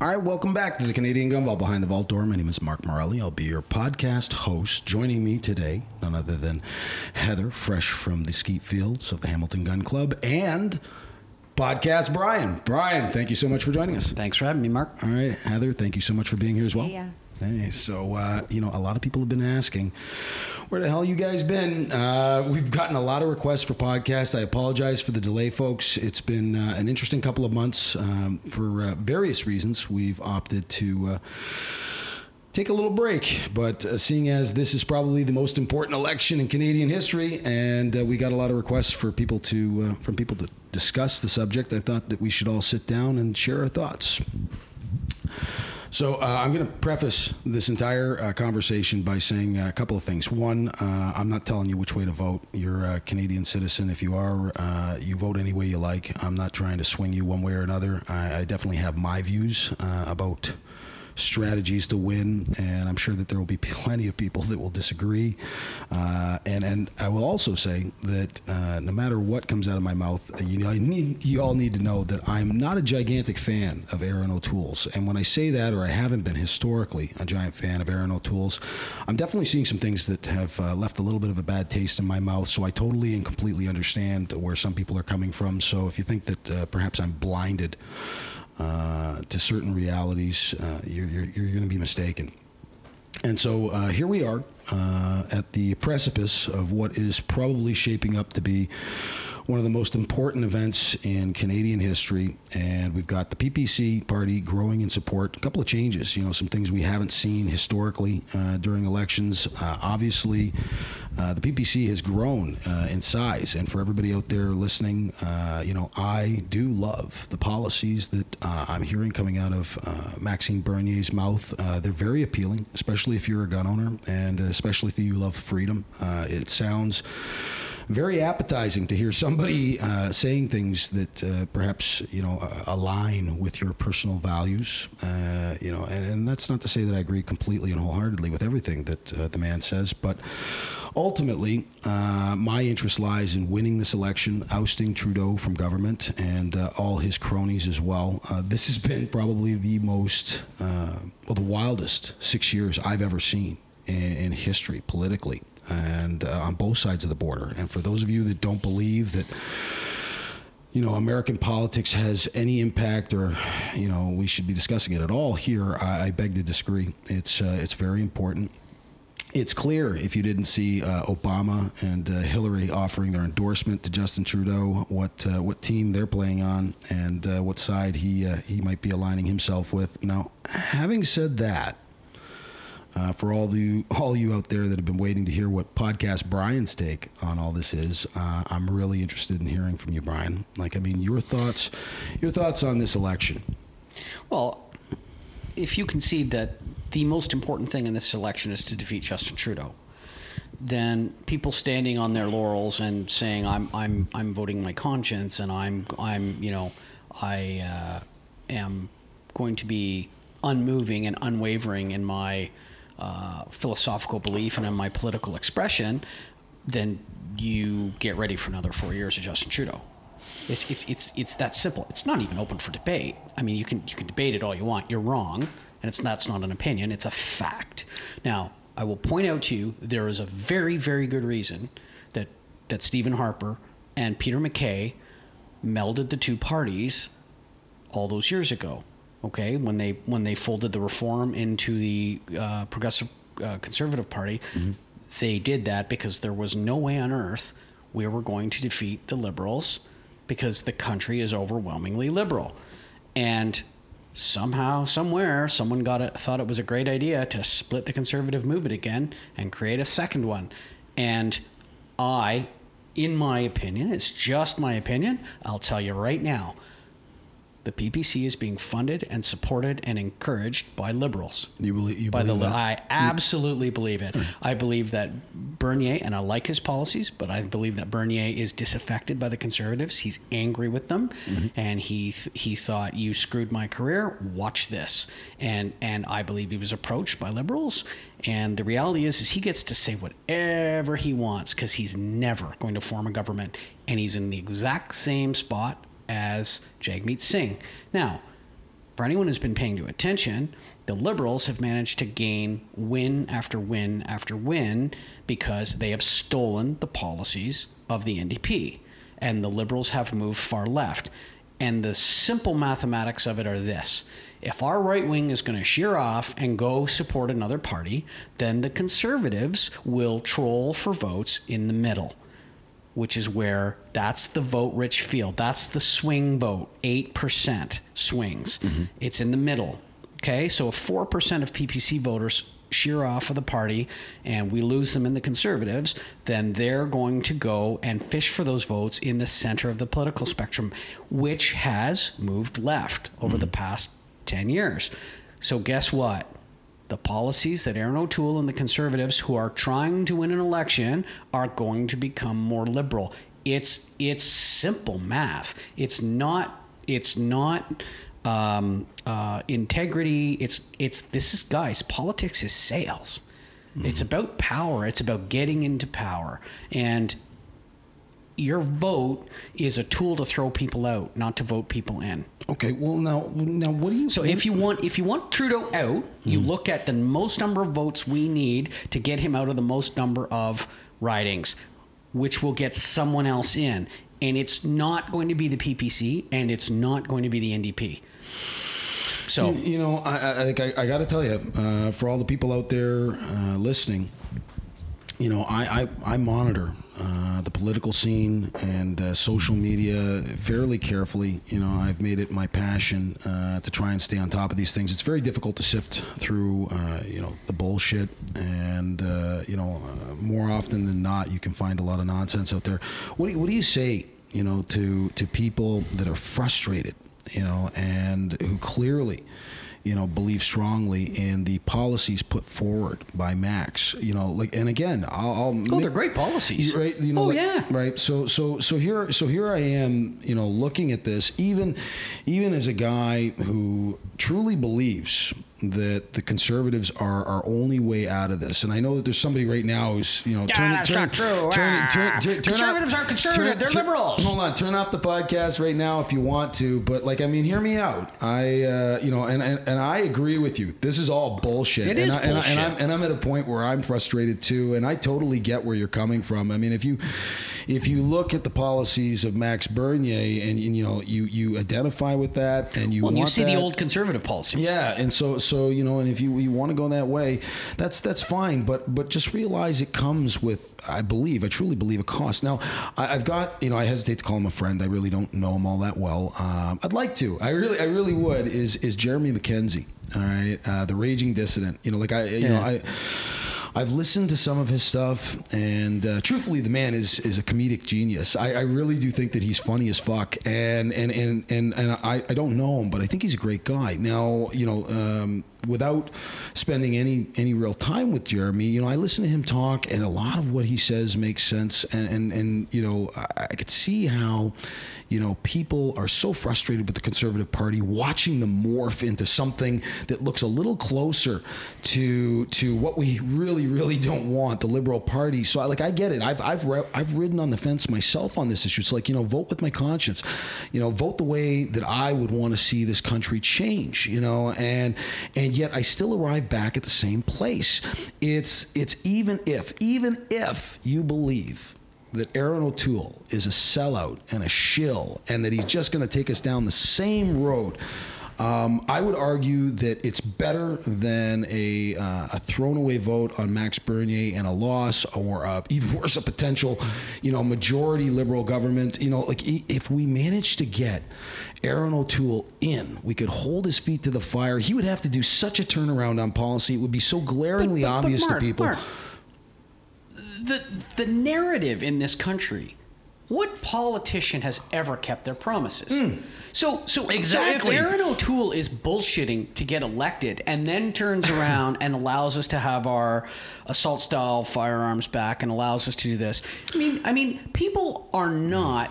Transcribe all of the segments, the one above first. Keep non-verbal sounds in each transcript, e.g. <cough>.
All right, welcome back to the Canadian Gun Vault Behind the Vault Door. My name is Mark Morelli. I'll be your podcast host. Joining me today, none other than Heather, fresh from the skeet fields of the Hamilton Gun Club, and podcast Brian. Brian, thank you so much for joining us. Thanks for having me, Mark. All right, Heather, thank you so much for being here as well. Yeah. Hey, so uh, you know, a lot of people have been asking, where the hell you guys been? Uh, we've gotten a lot of requests for podcasts. I apologize for the delay, folks. It's been uh, an interesting couple of months um, for uh, various reasons. We've opted to. Uh, take a little break, but uh, seeing as this is probably the most important election in Canadian history, and uh, we got a lot of requests for people to uh, from people to discuss the subject, I thought that we should all sit down and share our thoughts. So uh, I'm going to preface this entire uh, conversation by saying a couple of things. One, uh, I'm not telling you which way to vote. You're a Canadian citizen. If you are, uh, you vote any way you like. I'm not trying to swing you one way or another. I, I definitely have my views uh, about strategies to win, and I'm sure that there will be <laughs> plenty of people that will disagree. Uh, and and I will also say that uh, no matter what comes out of my mouth, uh, you know, need, you all need to know that I'm not a gigantic fan of Erin O'Toole's. And when I say that, or I haven't been historically a giant fan of Erin O'Toole's, I'm definitely seeing some things that have uh, left a little bit of a bad taste in my mouth. So I totally and completely understand where some people are coming from. So if you think that uh, perhaps I'm blinded uh, to certain realities, uh, you're, you're, you're going to be mistaken. And so uh, here we are uh, at the precipice of what is probably shaping up to be one of the most important events in Canadian history. And we've got the PPC party growing in support. A couple of changes, you know, some things we haven't seen historically uh, during elections. Uh, obviously, uh, the PPC has grown uh, in size. And for everybody out there listening, uh, you know, I do love the policies that uh, I'm hearing coming out of Maxime Bernier's mouth. they're very appealing, especially if you're a gun owner and especially if you love freedom. it sounds very appetizing to hear somebody uh, saying things that uh, perhaps you know uh, align with your personal values. Uh, you know, and, and, that's not to say that I agree completely and wholeheartedly with everything that uh, the man says, but ultimately, uh, my interest lies in winning this election, ousting Trudeau from government, and all his cronies as well. this has been probably the most, well, the wildest six years I've ever seen in history politically and uh, on both sides of the border. And for those of you that don't believe that you know American politics has any impact, or you know we should be discussing it at all here, I, I beg to disagree. It's uh, it's very important. It's clear if you didn't see uh, Obama and uh, Hillary offering their endorsement to Justin Trudeau, what uh, what team they're playing on, and uh, what side he he might be aligning himself with. Now, having said that, uh, for all you all you out there that have been waiting to hear what podcast Brian's take on all this is, uh, I'm really interested in hearing from you, Brian. Like, I mean, your thoughts, your thoughts on this election. Well, if you concede that the most important thing in this election is to defeat Justin Trudeau, then people standing on their laurels and saying I'm I'm I'm voting my conscience and I'm I'm you know I uh, am going to be unmoving and unwavering in my uh, philosophical belief and in my political expression, then you get ready for another four years of Justin Trudeau. It's, it's, it's, it's that simple. It's not even open for debate. I mean, you can, you can debate it all you want. You're wrong. And it's, that's not an opinion, it's a fact. Now, I will point out to you there is a very, very good reason that, that Stephen Harper and Peter MacKay melded the two parties all those years ago okay, when they when they folded the reform into the uh, progressive uh, conservative party, mm-hmm. they did that because there was no way on earth we were going to defeat the liberals because the country is overwhelmingly liberal, and somehow somewhere someone got it thought it was a great idea to split the conservative movement again and create a second one and i in my opinion it's just my opinion i'll tell you right now the PPC is being funded and supported and encouraged by liberals. You believe, you by believe the, that? I absolutely believe it. I believe that Bernier, and I like his policies, but I believe that Bernier is disaffected by the conservatives. He's angry with them, mm-hmm. and he he thought you screwed my career. Watch this, and and I believe he was approached by liberals. And the reality is, is he gets to say whatever he wants because he's never going to form a government, and he's in the exact same spot as Jagmeet Singh. Now, for anyone who's been paying attention, the Liberals have managed to gain win after win after win because they have stolen the policies of the NDP. And the Liberals have moved far left. And the simple mathematics of it are this if our right wing is going to shear off and go support another party, then the conservatives will troll for votes in the middle which is where that's the vote rich field. That's the swing vote, 8% swings. Mm-hmm. It's in the middle. Okay. So if 4% of PPC voters shear off of the party and we lose them in the conservatives, then they're going to go and fish for those votes in the center of the political spectrum, which has moved left over mm-hmm. the past 10 years. So guess what? The policies that Erin O'Toole and the conservatives who are trying to win an election are going to become more liberal. It's it's simple math. It's not it's not um, uh, integrity. It's it's this is guys. Politics is sales. Mm-hmm. It's about power. It's about getting into power. And your vote is a tool to throw people out, not to vote people in. Okay. Well, now, now, what do you? So, if you want, if you want Trudeau out, you mm. look at the most number of votes we need to get him out of the most number of ridings, which will get someone else in, and it's not going to be the PPC, and it's not going to be the NDP. So, you, you know, I, I, I, I got to tell you, uh, for all the people out there uh, listening, you know, I, I, I monitor uh, the political scene and uh, social media fairly carefully. You know, I've made it my passion uh, to try and stay on top of these things. It's very difficult to sift through, uh, you know, the bullshit, and uh, you know, more often than not, you can find a lot of nonsense out there. What do you, what do you say, you know, to to people that are frustrated, you know, and who clearly you know, believe strongly in the policies put forward by Max. You know, like, and again, I'll. I'll oh, make, they're great policies, right? You know, oh like, yeah, right. So, so, so here, so here I am. You know, looking at this, even, even as a guy who truly believes that the conservatives are our only way out of this. And I know that there's somebody right now who's, you know, yeah, turn, that's turn, not true. Turn, turn, turn, conservatives off, are conservative. They're liberals. Hold on. Turn off the podcast right now if you want to. But like, I mean, hear me out. I, uh, you know, and, and, and I agree with you. This is all bullshit. It and is I, bullshit. And, I, and, I'm, and I'm at a point where I'm frustrated too. And I totally get where you're coming from. I mean, if you, if you look at the policies of Max Bernier and, and you know, you, you identify with that and you well, you see that, the old conservative policies. Yeah. And so, so, you know, and if you, you want to go that way, that's that's fine. But but just realize it comes with, I believe, I truly believe, a cost. Now, I, have got, you know, I hesitate to call him a friend. I really don't know him all that well. Um, I'd like to. I really, I really would. Is is Jeremy Mackenzie? All right, uh, the raging dissident. You know, like I, you yeah. know, I. I've listened to some of his stuff, and uh, truthfully, the man is is a comedic genius. I, I, really do think that he's funny as fuck, and and and and, and I, I don't know him, but I think he's a great guy. Now, you know, um, without spending any any real time with Jeremy, you know, I listen to him talk, and a lot of what he says makes sense, and and, and you know, I, I could see how you know, people are so frustrated with the Conservative Party, watching them morph into something that looks a little closer to to what we really, really don't want, the Liberal Party. So, I, like, I get it. I've I've re- I've ridden on the fence myself on this issue. It's like, you know, vote with my conscience. You know, vote the way that I would want to see this country change. You know, and and yet I still arrive back at the same place. It's it's even if even if you believe that Erin O'Toole is a sellout and a shill, and that he's just going to take us down the same road. Um, I would argue that it's better than a, uh, a thrown away vote on Max Bernier and a loss, or even <laughs> worse, a potential, you know, majority liberal government. You know, like if we manage to get Erin O'Toole in, we could hold his feet to the fire. He would have to do such a turnaround on policy; it would be so glaringly but, but, obvious but Mark, to people. Mark the the narrative in this country. What politician has ever kept their promises? Mm. So, so exactly. So if Erin O'Toole is bullshitting to get elected, and then turns <laughs> around and allows us to have our assault style firearms back, and allows us to do this, I mean, I mean, people are not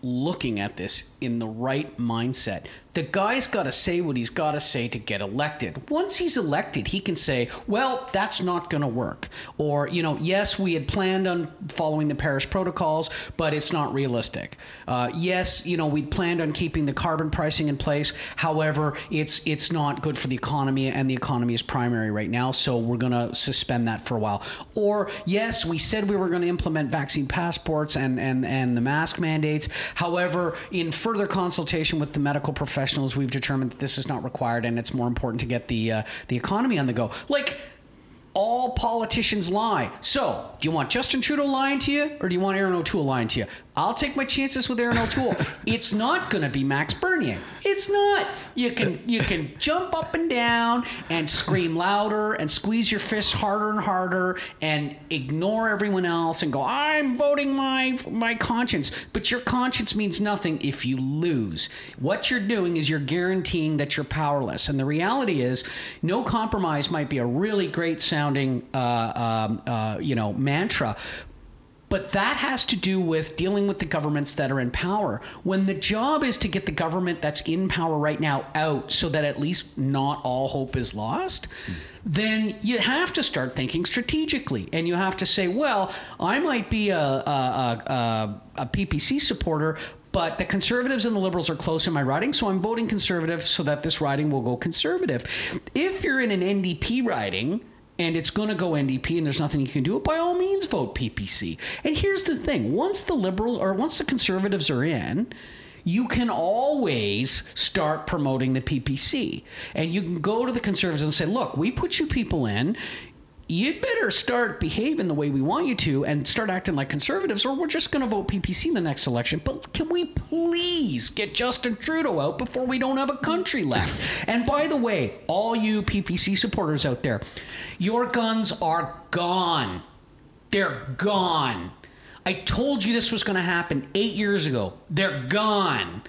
looking at this in the right mindset. The guy's got to say what he's got to say to get elected. Once he's elected, he can say, well, that's not going to work. Or, you know, yes, we had planned on following the Paris protocols, but it's not realistic. Uh, yes, you know, we'd planned on keeping the carbon pricing in place. However, it's it's not good for the economy, and the economy is primary right now, so we're going to suspend that for a while. Or, yes, we said we were going to implement vaccine passports and, and, and the mask mandates. However, in further consultation with the medical professionals, professionals, we've determined that this is not required, and it's more important to get the uh, the economy on the go. Like all politicians lie. So, do you want Justin Trudeau lying to you, or do you want Erin O'Toole lying to you? I'll take my chances with Erin O'Toole. <laughs> it's not going to be Max Bernier. It's not. You can you can jump up and down and scream louder and squeeze your fists harder and harder and ignore everyone else and go, "I'm voting my my conscience." But your conscience means nothing if you lose. What you're doing is you're guaranteeing that you're powerless. And the reality is, no compromise might be a really great sounding, uh, um, uh, you know, mantra, but that has to do with dealing with the governments that are in power. When the job is to get the government that's in power right now out so that at least not all hope is lost, then you have to start thinking strategically. And you have to say, well, I might be a, a, a, a PPC supporter, but the conservatives and the liberals are close in my riding, so I'm voting conservative so that this riding will go conservative. If you're in an NDP riding, and it's going to go NDP and there's nothing you can do, by all means vote PPC. And here's the thing once the liberal or once the conservatives are in, you can always start promoting the PPC. And you can go to the conservatives and say, look, we put you people in you'd better start behaving the way we want you to and start acting like conservatives, or we're just going to vote PPC in the next election. But can we please get Justin Trudeau out before we don't have a country left? And by the way, all you PPC supporters out there, your guns are gone. They're gone. I told you this was going to happen eight years ago. They're gone.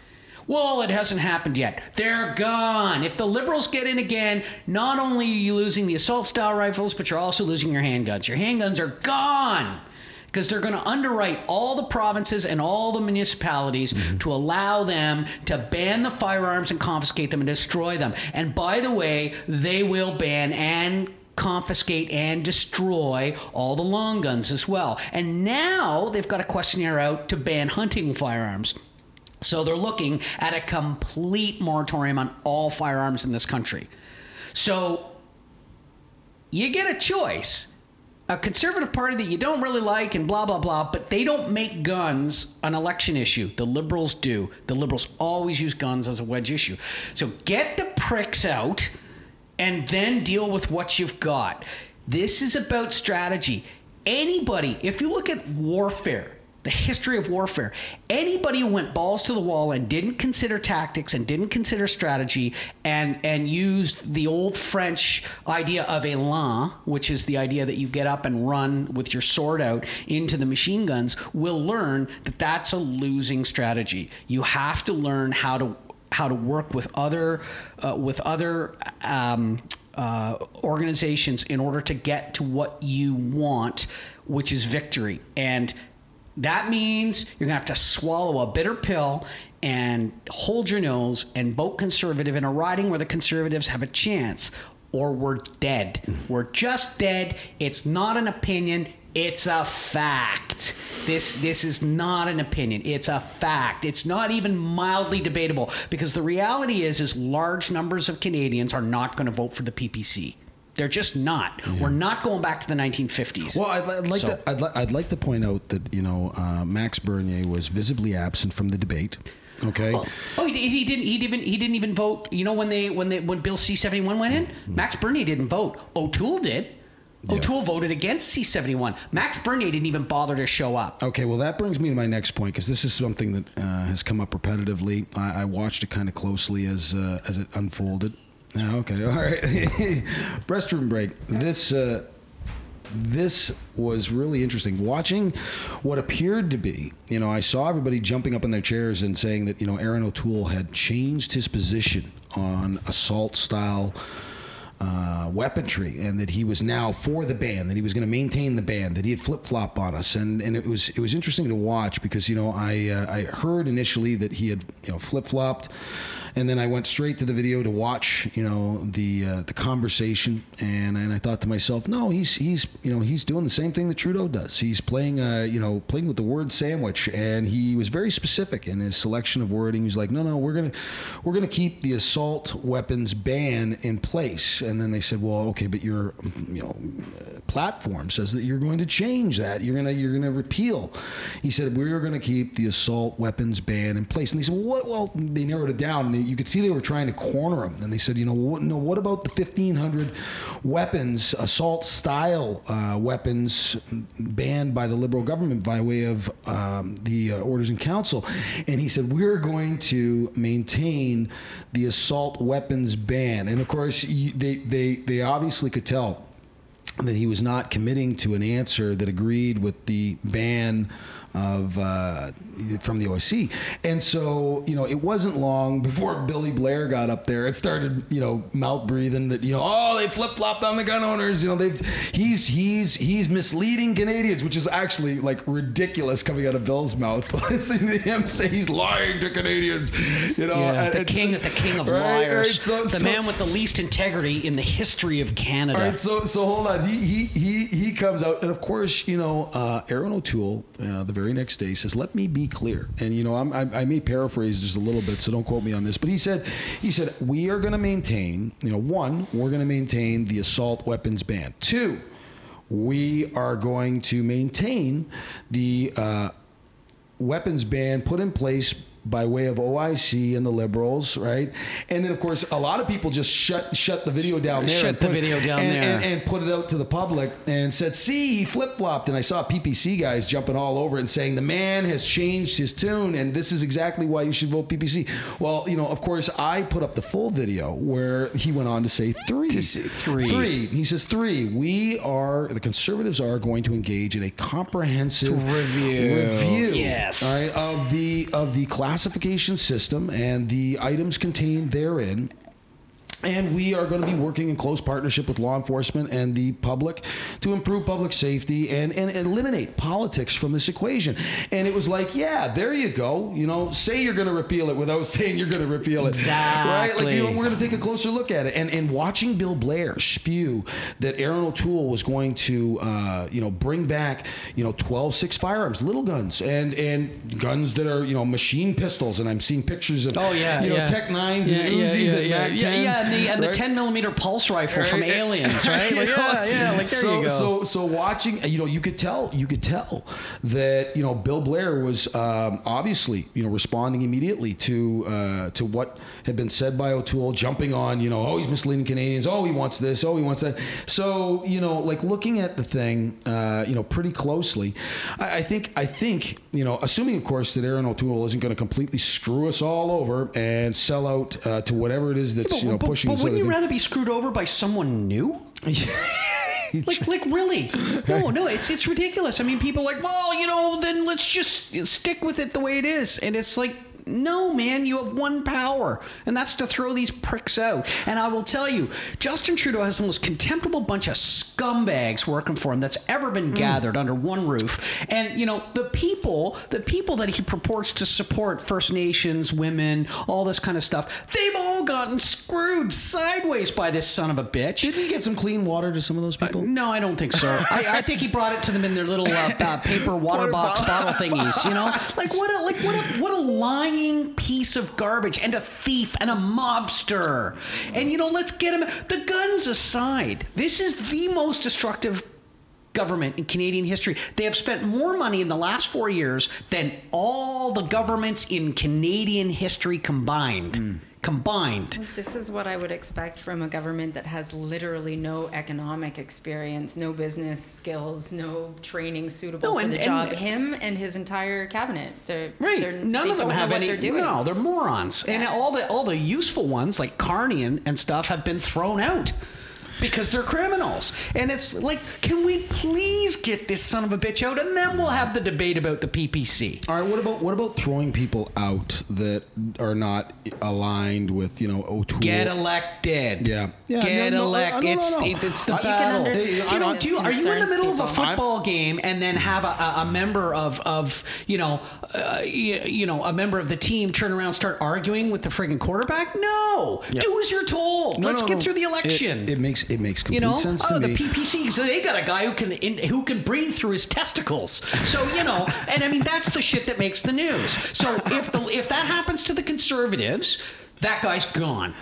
Well, it hasn't happened yet. They're gone. If the liberals get in again, not only are you losing the assault style rifles, but you're also losing your handguns. Your handguns are gone because they're going to underwrite all the provinces and all the municipalities mm-hmm. to allow them to ban the firearms and confiscate them and destroy them. And by the way, they will ban and confiscate and destroy all the long guns as well. And now they've got a questionnaire out to ban hunting firearms. So they're looking at a complete moratorium on all firearms in this country. So you get a choice. A conservative party that you don't really like and blah, blah, blah, but they don't make guns an election issue. The liberals do. The liberals always use guns as a wedge issue. So get the pricks out and then deal with what you've got. This is about strategy. Anybody, if you look at warfare, the history of warfare. Anybody who went balls to the wall and didn't consider tactics and didn't consider strategy and and used the old French idea of élan, which is the idea that you get up and run with your sword out into the machine guns, will learn that that's a losing strategy. You have to learn how to how to work with other uh, with other um, uh, organizations in order to get to what you want, which is victory. And that means you're going to have to swallow a bitter pill and hold your nose and vote conservative in a riding where the conservatives have a chance, or we're dead. Mm-hmm. We're just dead. It's not an opinion. It's a fact. This this is not an opinion. It's a fact. It's not even mildly debatable because the reality is is large numbers of Canadians are not going to vote for the PPC. They're just not. Yeah. We're not going back to the 1950s. Well, I'd, I'd like so. to I'd, li- I'd, like to point out that you know uh, Max Bernier was visibly absent from the debate. Okay. Oh, oh he, he, didn't. He didn't. He didn't even vote. You know when they when they when Bill C seventy one went in, mm-hmm. Max Bernier didn't vote. O'Toole did. Yeah. O'Toole voted against C seventy one. Max Bernier didn't even bother to show up. Okay, well that brings me to my next point because this is something that uh, has come up repetitively. I, I watched it kind of closely as uh, as it unfolded. Oh, okay, all right. <laughs> Restroom break. This uh, this was really interesting. Watching what appeared to be, you know, I saw everybody jumping up in their chairs and saying that you know Erin O'Toole had changed his position on assault style uh, weaponry, and that he was now for the ban, that he was going to maintain the ban, that he had flip flop on us, and and it was it was interesting to watch because you know I uh, I heard initially that he had you know flip flopped and then I went straight to the video to watch, you know, the uh, the conversation, and and I thought to myself, no, he's he's you know he's doing the same thing that Trudeau does. He's playing, uh, you know, playing with the word sandwich, and he was very specific in his selection of wording. He's like, no, no, we're gonna we're gonna keep the assault weapons ban in place, and then they said, well, okay, but your you know platform says that you're going to change that. You're gonna you're gonna repeal. He said we're to keep the assault weapons ban in place, and they said, well, what? Well, they narrowed it down. They, you could see they were trying to corner him. And they said, you know, what, no, what about the 1,500 weapons, assault style uh, weapons banned by the Liberal government by way of um, the uh, orders in council? And he said, we're going to maintain the assault weapons ban. And of course, they, they, they obviously could tell that he was not committing to an answer that agreed with the ban of uh, from the OIC. And so, you know, it wasn't long before <laughs> Billy Blair got up there and started, you know, mouth breathing that, you know, oh, they flip flopped on the gun owners. You know, they've he's he's he's misleading Canadians, which is actually like ridiculous coming out of Bill's mouth. <laughs> Listening to him say he's lying to Canadians. You know, yeah, the king, the king of right, liars, right, so, the so, man with the least integrity in the history of Canada. All right, so so hold on. He he he he comes out, and of course, you know, uh, Erin O'Toole, uh, the very next day says, "Let me be clear." And you know, I, I may paraphrase just a little bit, so don't quote me on this. But he said, he said, we are going to maintain. You know, one, we're going to maintain the assault weapons ban. Two, we are going to maintain the uh, weapons ban put in place by way of OIC and the liberals, right? And then of course a lot of people just shut shut the video down there, shut the video down and, there, and, and, put it out to the public and said, "See, he flip flopped." And I saw PPC guys jumping all over and saying the man has changed his tune, and this is exactly why you should vote PPC. Well, you know, of course, I put up the full video where he went on to say three, to say three, three. He says three. We are the conservatives are going to engage in a comprehensive review, review, yes, all right, of the of the class classification system and the items contained therein and we are going to be working in close partnership with law enforcement and the public to improve public safety and, and eliminate politics from this equation. And it was like, yeah, there you go. You know, say you're going to repeal it without <laughs> saying you're going to repeal it. Exactly. Right? Like, you know, we're going to take a closer look at it. And, and watching Bill Blair spew that Erin O'Toole was going to, uh, you know, bring back, you know, 12 6 firearms, little guns, and, and guns that are, you know, machine pistols. And I'm seeing pictures of, oh, yeah, you know, yeah. Tech 9s yeah, and Uzis yeah, and yeah, Mac 10s. And the, and right? the 10 millimeter pulse rifle from Right. Aliens, <laughs> right? Like, yeah, yeah, like there so, you go. So, so watching, you know, you could tell, you could tell that you know Bill Blair was um, obviously, you know, responding immediately to uh, to what had been said by O'Toole, jumping on, you know, oh he's misleading Canadians, oh he wants this, oh he wants that. So, you know, like looking at the thing, uh, you know, pretty closely, I, I think, I think, you know, assuming of course that Erin O'Toole isn't going to completely screw us all over and sell out uh, to whatever it is that's but, you know but, but wouldn't you rather be screwed over by someone new? <laughs> like, like really? <laughs> No, no, it's it's ridiculous. I mean, people are like, well, you know, then let's just stick with it the way it is, and it's like. No, man, you have one power, and that's to throw these pricks out. And I will tell you, Justin Trudeau has the most contemptible bunch of scumbags working for him that's ever been gathered under one roof. And you know, the people, the people that he purports to support, First Nations, women, all this kind of stuff, they've all gotten screwed sideways by this son of a bitch. Didn't he get some clean water to some of those people? No, I don't think so. <laughs> I, I think he brought it to them in their little uh, uh, paper <laughs> water Water box bottle. bottle thingies. You know, <laughs> like what a like what a what a lying piece of garbage and a thief and a mobster. And you know, let's get him. The guns aside, this is the most destructive government in Canadian history. They have spent more money in the last four years than all the governments in Canadian history combined. Hmm. Combined. This is what I would expect from a government that has literally no economic experience, no business skills, no training suitable No, for and- the and- job. Him and his entire cabinet. They're, Right. They're, None they of them have any. They're doing. No, they're morons. And all the all the useful ones like Carney and, and stuff have been thrown out. Because they're criminals. And it's like, can we please get this son of a bitch out, and then we'll have the debate about the PPC. All right, what about what about throwing people out that are not aligned with you know O'Toole? Get elected. Yeah. Yeah, Get no, no, elected. no, no, it's, no. it- it's the You can battle. under- you I know, don't- you, are you in the concerns middle of a people. football game and then have a, a, a member of, of you know, uh, you, you know, a member of the team turn around and start arguing with the friggin' quarterback? No. Yeah. Do as you're told. No, Let's no, get no. through the It- election. It, makes it makes you complete know, sense oh, to the me. The PPC. So they got a guy who can in, who can breathe through his testicles. So you know, and I mean that's the shit that makes the news. So if the if that happens to the conservatives, that guy's gone,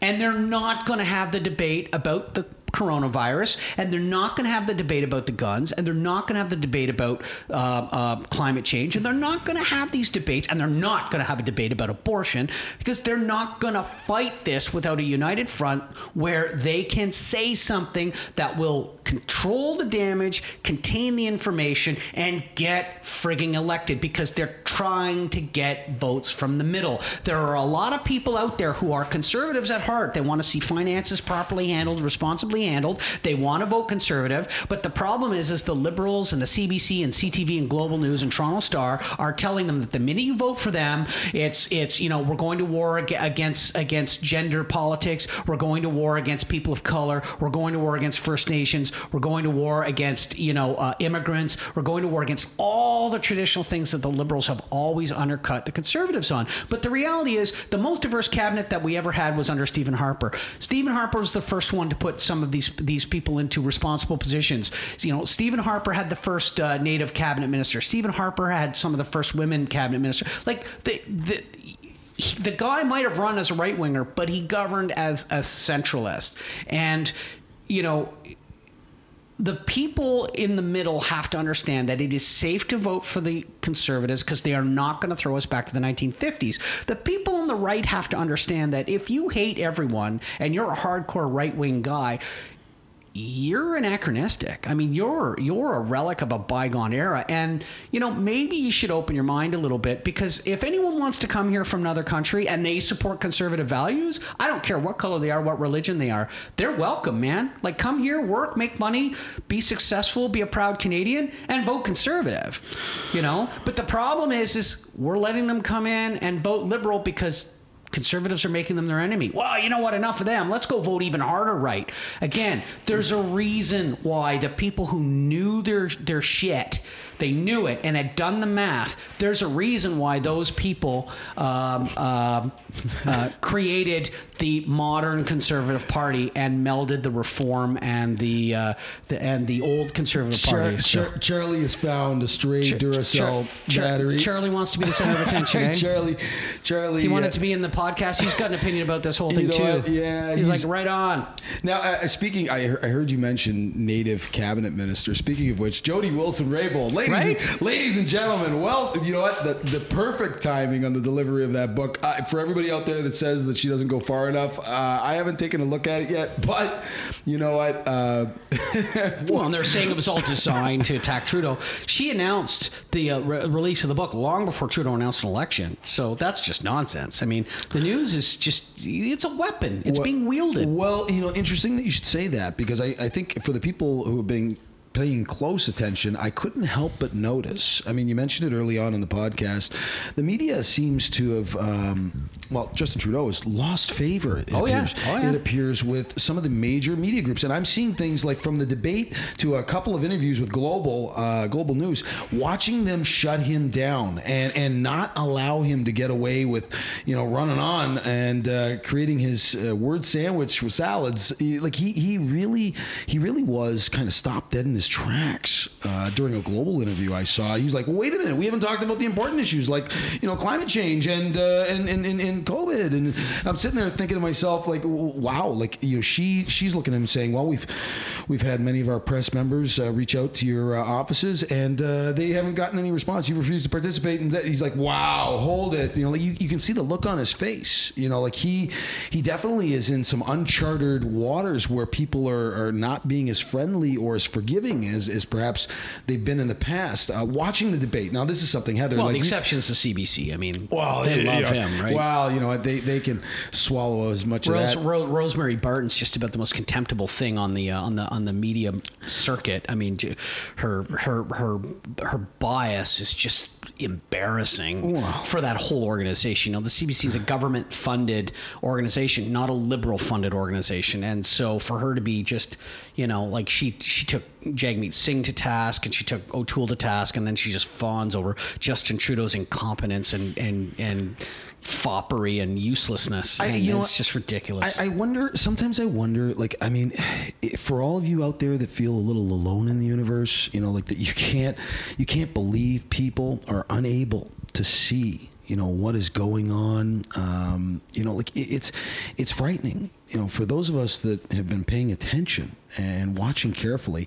and they're not going to have the debate about the coronavirus, and they're not going to have the debate about the guns, and they're not going to have the debate about uh, uh, climate change, and they're not going to have these debates, and they're not going to have a debate about abortion because they're not going to fight this without a united front where they can say something that will control the damage, contain the information, and get frigging elected because they're trying to get votes from the middle. There are a lot of people out there who are conservatives at heart. They want to see finances properly handled, responsibly handled. They want to vote conservative, but the problem is, is the liberals and the CBC and CTV and Global News and Toronto Star are telling them that the minute you vote for them, it's it's you know we're going to war against against gender politics. We're going to war against people of color. We're going to war against First Nations. We're going to war against you know uh, immigrants. We're going to war against all the traditional things that the liberals have always undercut the conservatives on. But the reality is, the most diverse cabinet that we ever had was under Stephen Harper. Stephen Harper was the first one to put some of these these people into responsible positions. You know, Stephen Harper had the first uh, Native cabinet minister. Stephen Harper had some of the first women cabinet minister. Like the the the guy might have run as a right winger, but he governed as a centralist. And, you know, the people in the middle have to understand that it is safe to vote for the conservatives because they are not going to throw us back to the 1950s. The people on the right have to understand that if you hate everyone and you're a hardcore right wing guy, you're anachronistic. I mean, you're you're a relic of a bygone era, and you know maybe you should open your mind a little bit because if anyone wants to come here from another country and they support conservative values, I don't care what color they are, what religion they are, they're welcome, man. Like come here, work, make money, be successful, be a proud Canadian, and vote conservative. You know, but the problem is, is we're letting them come in and vote liberal because conservatives are making them their enemy. Well, you know what? Enough of them. Let's go vote even harder right. Again, there's a reason why the people who knew their their shit, they knew it and had done the math. There's a reason why those people um, um, uh, created the modern conservative party and melded the reform and the, uh, the and the old conservative party. So- Char- Charlie has found a stray Char- Duracell battery. Charlie wants to be the center of attention. <laughs> eh? Charlie, Charlie. He wanted uh, to be in the podcast. He's got an opinion about this whole You thing know too. Yeah, he's, he's- like right on. Now, uh, speaking, I, I heard you mention native cabinet minister. Speaking of which, Jody Wilson Raybould, ladies, Right? and, ladies and gentlemen, well, you know what? The, the perfect timing on the delivery of that book. Uh, for everybody out there that says that she doesn't go far enough, uh, I haven't taken a look at it yet, <laughs> but you know what? Uh, <laughs> Well, and they're saying it was all designed to attack Trudeau. She announced the uh, re- release of the book long before Trudeau announced an election. So that's just nonsense. I mean, the news is just—it's a weapon. It's Well- being wielded. Well, you know, interesting that you should say that because I, I think for the people who have been paying close attention, I couldn't help but notice. I mean, you mentioned it early on in the podcast. The media seems to have, um, well, Justin Trudeau has lost favor. It Oh, yeah. appears. Oh, yeah. It appears with some of the major media groups, and I'm seeing things like from the debate to a couple of interviews with Global uh, Global News, watching them shut him down and and not allow him to get away with, you know, running on and uh, creating his uh, word sandwich with salads. He- like he he really he really was kind of stopped dead in his tracks uh, during a Global interview I saw. He was like, "Wait a minute, we haven't talked about the important issues like you know climate change and uh, and, and and COVID." And I'm sitting there thinking to myself, like, "Wow!" Like you know, she she's looking at him saying, "Well, we've we've had many of our press members uh, reach out to your uh, offices and uh, they haven't gotten any response. You refused to participate." And he's like, "Wow, hold it!" You know, like you, you can see the look on his face. You know, like he he definitely is in some uncharted waters where people are are not being as friendly or as forgiving fitting as, as perhaps they've been in the past. Uh, watching the debate now, this is something Heather. Well, like the you- exception is the CBC. I mean, well, they love know, him, right? Well, you know they they can swallow as much Rose, of that. Ro- Rosemary Barton's just about the most contemptible thing on the uh, on the on the media circuit. I mean, her her her her bias is just embarrassing Wow. for that whole organization. You know, the CBC is a government funded organization, not a liberal funded organization, and so for her to be just you know like she she took Jagmeet Singh to task and she took O'Toole to task, and then she just fawns over Justin Trudeau's incompetence and and and foppery and uselessness. I- and you know it's just ridiculous. I, I wonder. Sometimes I wonder. Like, I mean, for all of you out there that feel a little alone in the universe, you know, like that you can't, you can't believe people are unable to see, you know, what is going on. Um, you know, like it, it's, it's frightening. You know, for those of us that have been paying attention and watching carefully,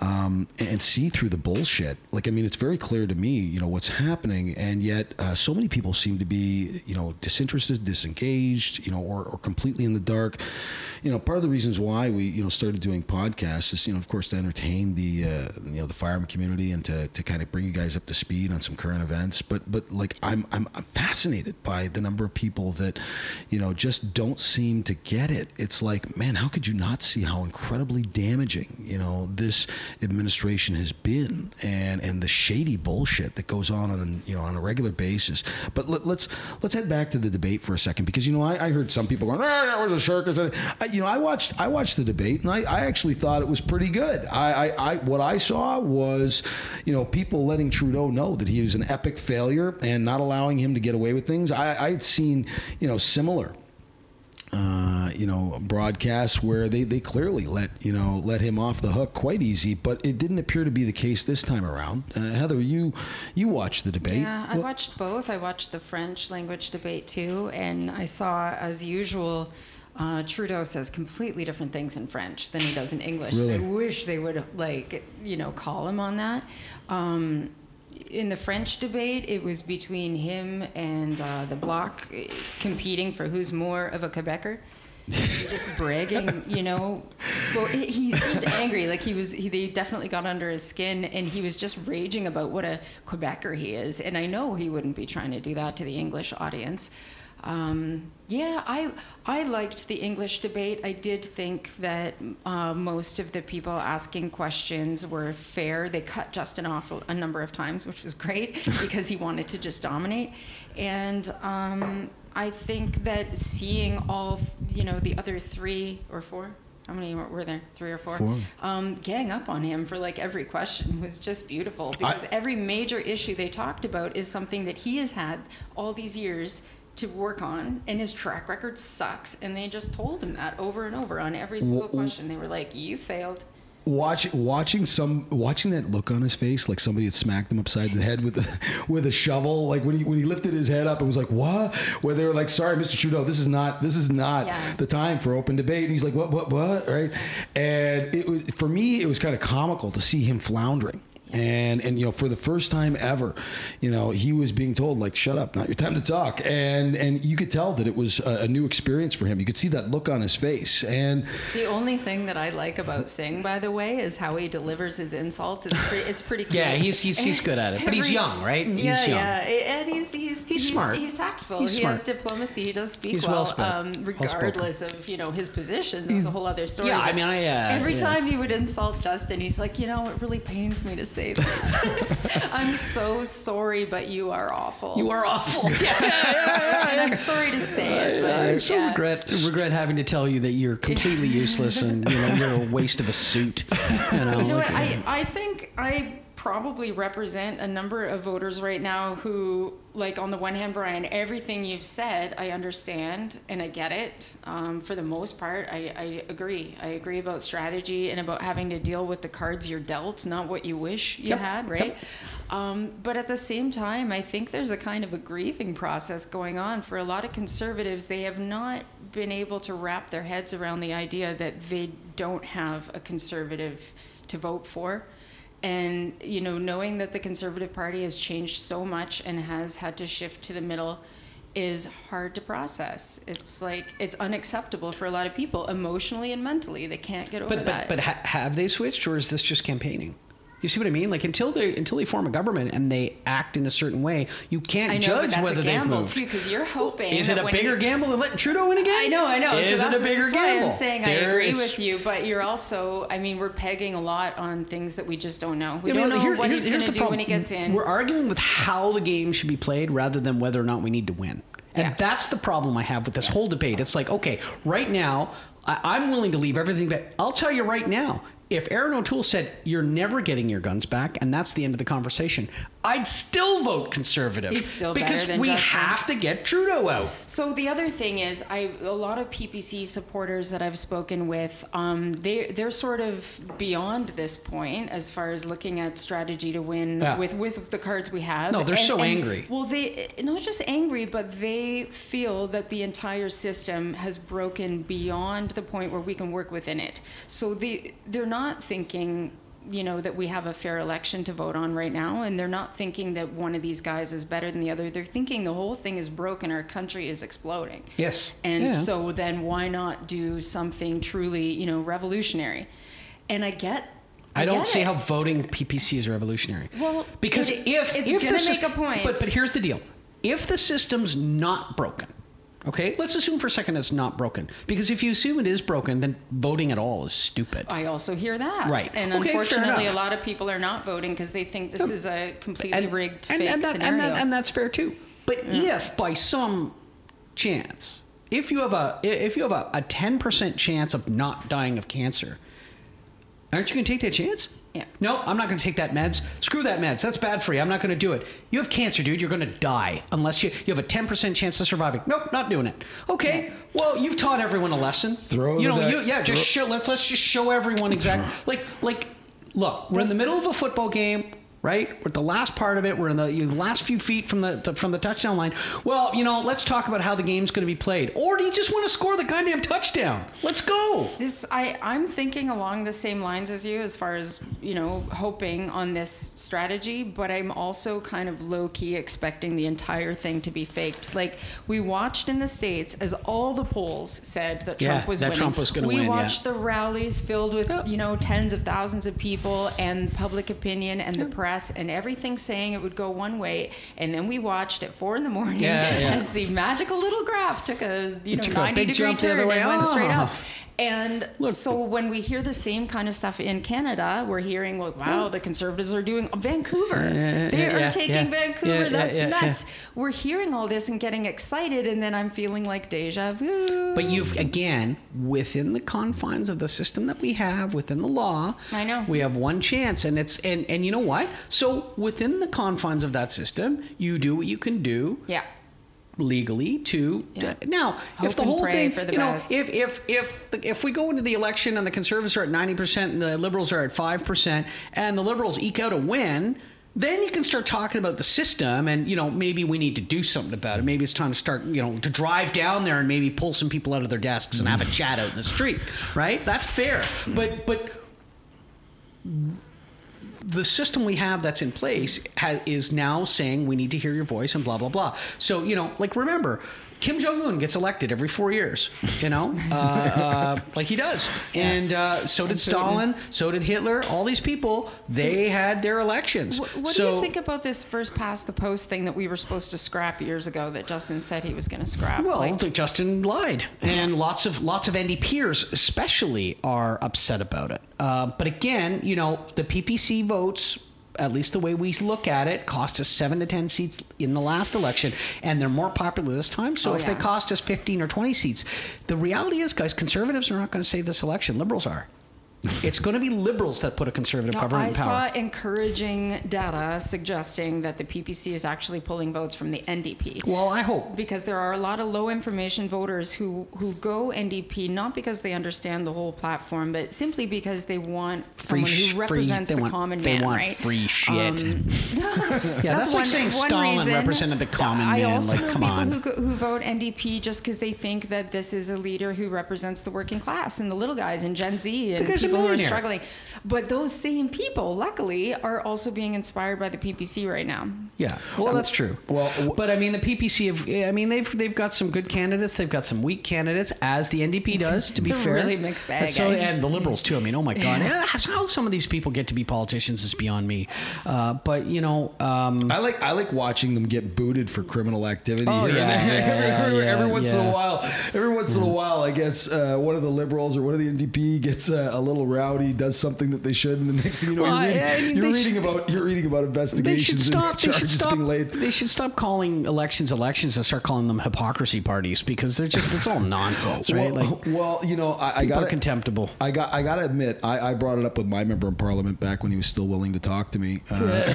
um, and see through the bullshit. Like, I mean, it's very clear to me, you know, what's happening, and yet uh, so many people seem to be, you know, disinterested, disengaged, you know, or, or completely in the dark. You know, part of the reasons why we, you know, started doing podcasts is, you know, of course, to entertain the, uh, you know, the firearm community and to, to kind of bring you guys up to speed on some current events. But, but like, I'm, I'm, I'm fascinated by the number of people that, you know, just don't seem to get it. It's like, man, how could you not see how incredibly damaging, you know, this administration has been and, and the shady bullshit that goes on on, you know, on a regular basis. But let, let's, let's head back to the debate for a second because, you know, I, I heard some people going, ah, that was a circus. I, you know, I watched, I watched the debate and I, I actually thought it was pretty good. I, I, I, what I saw was, you know, people letting Trudeau know that he was an epic failure and not allowing him to get away with things. I, I had seen, you know, similar uh, you know, broadcasts where they, they clearly let you know let him off the hook quite easy, but it didn't appear to be the case this time around. Uh, Heather, you you watched the debate. Yeah, I What- watched both. I watched the French language debate too, and I saw, as usual, uh, Trudeau says completely different things in French than he does in English. Really? I wish they would like, you know, call him on that. Um, in the French debate, it was between him and uh, the Bloc eh, competing for who's more of a Quebecer. <laughs> just bragging, you know. So he he seemed angry, like he was. He, they definitely got under his skin, and he was just raging about what a Quebecer he is. And I know he wouldn't be trying to do that to the English audience. Um, yeah, I I liked the English debate. I did think that uh, most of the people asking questions were fair. They cut Justin off a, a number of times, which was great <laughs> because he wanted to just dominate. And um, I think that seeing all, you know, the other three or four. How many were there? Three or four? Four. Um, gang up on him for like every question <laughs> was just beautiful because every major issue they talked about is something that he has had all these years to work on, and his track record sucks. And they just told him that over and over on every single question. They were like, "You failed." Watch, watching some, watching that look on his face, like somebody had smacked him upside the head with a, <laughs> with a shovel. Like when he when he lifted his head up, it was like what? Where they were like, "Sorry, Mr. Trudeau, this is not this is not Yeah. the time for open debate." And he's like, "What? What? What?" Right? And it was for me, it was kind of comical to see him floundering. And and you know, for the first time ever, you know, he was being told like, "Shut up, not your time to talk." And and you could tell that it was a, a new experience for him. You could see that look on his face. And The only thing that I like about Singh, by the way, is how he delivers his insults. It's pretty, it's pretty cool. Yeah, he's- he's- he's good at it. But he's young, right? He's yeah, young. yeah, and he's he's He's smart. He's tactful. He's he smart. has diplomacy. He does speak He's well, well-spoken. um, Well-spoken. regardless of you know his position. That's a whole other story. Yeah, I mean, I, uh, every yeah. time he would insult Justin, he's like, you know, it really pains me to say this. <laughs> <laughs> I'm so sorry, but you are awful. You are awful. <laughs> yeah, yeah, yeah, and I'm sorry to say it, but I so yeah. regret regret having to tell you that you're completely useless and you know you're a waste of a suit. You know, You know what? like, I, I think I probably represent a number of voters right now who, like, on the one hand, Brian, everything you've said, I understand and I get it. Um, for the most part, I, I agree. I agree about strategy and about having to deal with the cards you're dealt, not what you wish you Yep, had, right? Um, but at the same time, I think there's a kind of a grieving process going on for a lot of conservatives. They have not been able to wrap their heads around the idea that they don't have a conservative to vote for. And, you know, knowing that the Conservative Party has changed so much and has had to shift to the middle, is hard to process. It's like it's unacceptable for a lot of people emotionally and mentally. They can't get over But but that. but ha- have they switched, or is this just campaigning? You see what I mean? Like until they until they form a government and they act in a certain way, you can't know, judge but that's whether a gamble they've moved. too, because you're hoping. Is it a bigger you- gamble than letting Trudeau win again? I know, I know. Is so it that's, a bigger gamble? I'm saying I agree with you, but you're also, I mean, we're pegging a lot on things that we just don't know. We Yeah, don't but know here- what he's going to do when he gets in. We're arguing with how the game should be played rather than whether or not we need to win. And Yeah. that's the problem I have with this whole debate. It's like, okay, right now, I, I'm willing to leave everything back. I'll tell you right now, if Erin O'Toole said, you're never getting your guns back, and that's the end of the conversation, I'd still vote conservative. He's still better Because we Justin. have to get Trudeau out. So the other thing is, I a lot of PPC supporters that I've spoken with, um, they they're sort of beyond this point as far as looking at strategy to win Yeah. with with the cards we have. No, they're so angry. Well, they not just angry, but they feel that the entire system has broken beyond the point where we can work within it. So they they're not thinking. You know that we have a fair election to vote on right now, and they're not thinking that one of these guys is better than the other. They're thinking the whole thing is broken. Our country is exploding. Yes. And Yeah. so then why not do something truly, you know, revolutionary? And I get. I don't get see it. how voting PPC is revolutionary. Well, because it- if it's if gonna make a point. but but here's the deal: if the system's not broken, okay, let's assume for a second it's not broken. Because if you assume it is broken, then voting at all is stupid. I also hear that. Right. And Okay, unfortunately, a lot of people are not voting because they think this um, is a completely rigged and, fake and, that, scenario. and, that, and that's fair too. But if by some chance, if you have a if you have a, a 10% chance of not dying of cancer, aren't you going to take that chance? Yeah. No, I'm not going to take that meds. Screw that meds. That's bad for you. I'm not going to do it. You have cancer, dude. You're going to die unless you you have a 10% chance of surviving. Nope, not doing it. Okay. Well, you've taught everyone a lesson. Throw You the know, deck- you, yeah. Just throw- show. Let's let's just show everyone exactly. <clears throat> Like like, look, we're in the middle of a football game. Right, we're at the last part of it. We're in the you know, last few feet from the, the from the touchdown line. Well, you know, let's talk about how the game's going to be played. Or do you just want to score the goddamn touchdown? Let's go. This I I'm thinking along the same lines as you as far as you know hoping on this strategy, but I'm also kind of low key expecting the entire thing to be faked. Like we watched in the states as all the polls said that Yeah, Trump was that winning. Trump was gonna we win, yeah. watched the rallies filled with Yep. you know tens of thousands of people and public opinion and the press and everything saying it would go one way, and then we watched at four in the morning Yeah, <laughs> yeah. as the magical little graph took a you know Took 90 degree turn and went straight up. And Look. so when we hear the same kind of stuff in Canada, we're hearing, well, wow, the conservatives are doing Vancouver. Yeah, they yeah, are yeah, taking. Vancouver. That's nuts. We're hearing all this and getting excited, and then I'm feeling like deja vu. But you've again within the confines of the system that we have within the law. I know. we have one chance, and it's and and you know what? So within the confines of that system, you do what you can do yeah. Legally to Yeah. now Hope if the whole thing for the you know best. if if if the, if we go into the election and the conservatives are at 90% and the liberals are at 5% and the liberals eke out a win then you can start talking about the system and you know maybe we need to do something about it maybe it's time to start you know to drive down there and maybe pull some people out of their desks and have a chat out in the street right that's fair but but the system we have that's in place ha- is now saying we need to hear your voice and blah blah blah. So you know, like remember, Kim Jong Un gets elected every four years. You know, <laughs> uh, uh, like he does, and uh, so did Stalin, so did Hitler. All these people, they had their elections. What, what so, do you think about this first past the post thing that we were supposed to scrap years ago that Justin said he was going to scrap? Well, Like, Justin lied, and lots of lots of NDPers especially are upset about it. Uh, but again, you know, the PPC votes. At least the way we look at it, cost us seven to ten seats in the last election, and they're more popular this time. So Oh, if they cost us fifteen or twenty seats, the reality is, guys, conservatives are not going to save this election. Liberals are. <laughs> it's going to be liberals that put a conservative government I in power. saw encouraging data suggesting that the PPC is actually pulling votes from the NDP. well, I hope. because there are a lot of low information voters who, who go NDP not because they understand the whole platform, but simply because they want someone sh- who represents they the want, common they man, want right? free shit. Um, <laughs> yeah, that's, like one- saying one Stalin reason. represented the common I man. also Like, know come people on. Who, who vote NDP just because they think that this is a leader who represents the working class and the little guys and Gen Z and The guy's a people people who are struggling. But those same people, luckily, are also being inspired by the PPC right now. Yeah, well, that's true. Well, w- but I mean, the PPC have. I mean, they've they've got some good candidates. They've got some weak candidates, as the NDP does. To be it's a fair, really mixed bag, So, eh? and the Liberals too. I mean, oh my God, yeah. how some of these people get to be politicians is beyond me. Uh, but you know, um, I like I like watching them get booted for criminal activity. Oh, here yeah, <laughs> yeah, every, yeah, every once in a while, every once in a while, I guess uh, one of the liberals or one of the NDP gets uh, a little rowdy, does something that they shouldn't, and next thing you know, Well, you're reading, I mean, you're reading should- about you're reading about they should investigations stop. and They should charges stop. being laid. They should stop calling elections elections and start calling them hypocrisy parties because they're just it's all <laughs> nonsense, right? Well, like well, you know, I, I got contemptible. I got. I got to admit, I, I brought it up with my member in parliament back when he was still willing to talk to me. Uh, <laughs>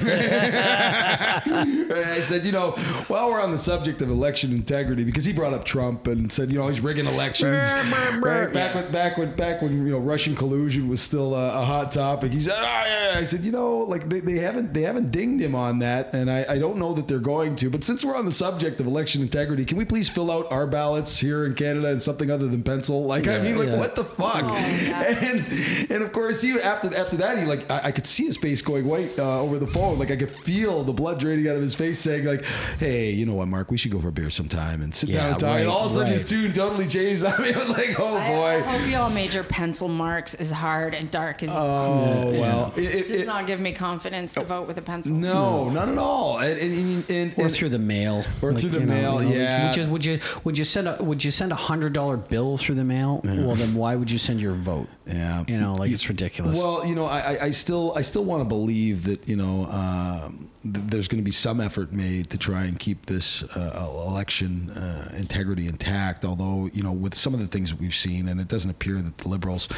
I said, you know, while we're on the subject of election integrity, because he brought up Trump and said, you know, he's rigging elections. right? Back when back when back when you know Russian collusion was still a, a hot topic. He said, oh, yeah. I said, you know, like they, they haven't they haven't dinged him on that, and I, I don't know that they're going to. But since we're on the subject of election integrity, can we please fill out our ballots here in Canada in something other than pencil? Like, I mean, like, yeah. what the fuck? Oh. <laughs> And and of course, he after after that, he like I, I could see his face going white uh, over the phone. Like I could feel the blood draining out of his face, saying like, "Hey, you know what, Mark? We should go for a beer sometime and sit down and talk." right, and all of a sudden, his tune totally changed. <laughs> I mean, I was like, "Oh I, I boy." hope you all made your pencil marks as hard and dark as Oh well, it, it, does it- not give me confidence to vote with a pencil. no, not at all. And, and, and, and, or through the mail, Or through the know, mail, you know, yeah. Would you would you would you send a would you send a hundred dollar bill through the mail? Well, then why would you send your vote? Yeah. you know, like it's ridiculous. Well, you know, I, I- I still I still want to believe that you know um, th- there's going to be some effort made to try and keep this uh, election uh, integrity intact. Although you know, with some of the things that we've seen, and it doesn't appear that the liberals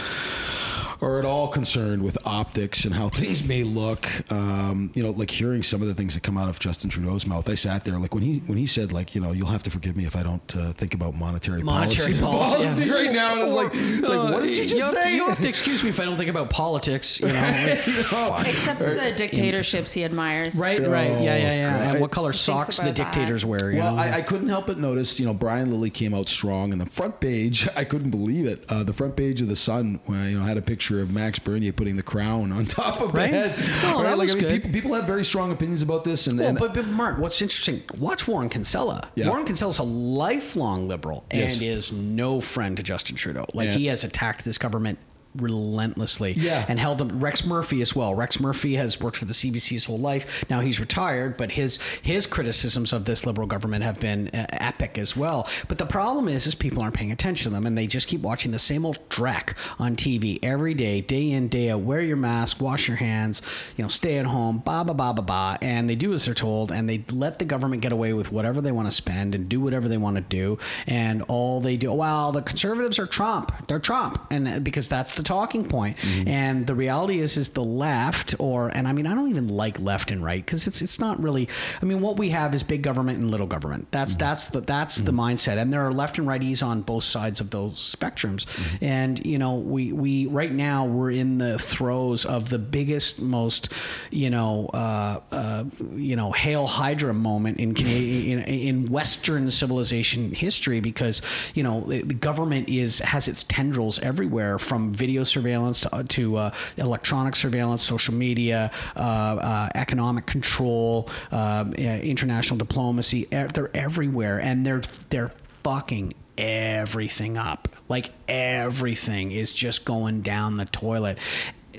are at all concerned with optics and how things may look. Um, you know, like hearing some of the things that come out of Justin Trudeau's mouth. I sat there like when he when he said like you know you'll have to forgive me if I don't uh, think about monetary Monetary policy, policy, yeah. right now. And I was like, it's like what did you just have to- say? you have to excuse me if I don't think about politics. You know, <laughs> like, fuck. Except for the dictatorships he admires. right, right, yeah, yeah, yeah. Right. And what color Thinks socks the about that. dictators wear? You Well, know? I, I couldn't help but notice, you know, Brian Lilley came out strong, and the front page, <laughs> I couldn't believe it. Uh, the front page of the Sun, you know, had a picture of Max Bernier putting the crown on top of Right? the head. Oh, that like, was I mean, good. People, people have very strong opinions about this, and, Well, and but, but Mark, what's interesting? Watch Warren Kinsella. Yeah. Warren Kinsella's a lifelong liberal and Yes. is no friend to Justin Trudeau. Like Yeah. he has attacked this government relentlessly Yeah. and held them Rex Murphy as well. Rex Murphy has worked for the CBC his whole life. Now he's retired, but his his criticisms of this liberal government have been uh, epic as well. But the problem is is people aren't paying attention to them and they just keep watching the same old dreck on TV every day, day in day out. Wear your mask, wash your hands, you know, stay at home, ba ba ba ba ba, and they do as they're told and they let the government get away with whatever they want to spend and do whatever they want to do and all they do well the conservatives are Trump. They're Trump and uh, because that's the talking point. And the reality is is the left or and I mean I don't even like left and right because it's it's not really I mean what we have is big government and little government. That's that's the that's the mindset and there are left and righties on both sides of those spectrums. And you know we we right now we're in the throes of the biggest most you know uh, uh, you know hail hydra moment in Canadian <laughs> in, in western civilization history because you know the, the government is has its tendrils everywhere from video surveillance to, to uh, electronic surveillance social media uh, uh, economic control uh, international diplomacy they're everywhere and they're they're fucking everything up. Like everything is just going down the toilet.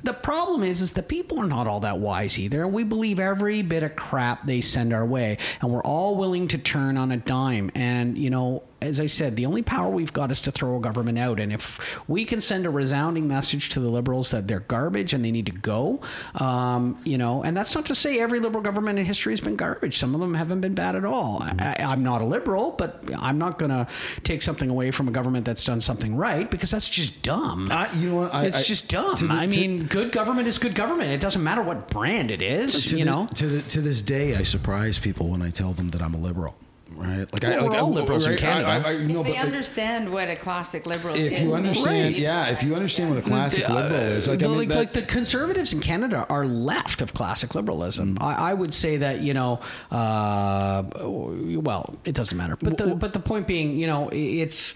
The problem is is that people are not all that wise either we believe every bit of crap they send our way and we're all willing to turn on a dime. And you know as I said, the only power we've got is to throw a government out. And if we can send a resounding message to the liberals that they're garbage and they need to go, um, you know, and that's not to say every liberal government in history has been garbage. Some of them haven't been bad at all. I, I'm not a liberal, but I'm not going to take something away from a government that's done something right because that's just dumb. I, you know what? I, it's I- just dumb. the- I to- mean, good government is good government. It doesn't matter what brand it is, to you the- know. to the, to this day, I surprise people when I tell them that I'm a liberal. Right? Like Well, I, like, we're all I- liberals in? Canada. I, I, I, no, If they but like, understand what a classic liberal is. if you understand, then yeah, if you understand what a classic Uh, liberal is, like, I the- mean, like, that- like the conservatives in Canada are left of classic liberalism. Mm. I, I would say that you know, uh, well, it doesn't matter. But the but the point being, you know, it's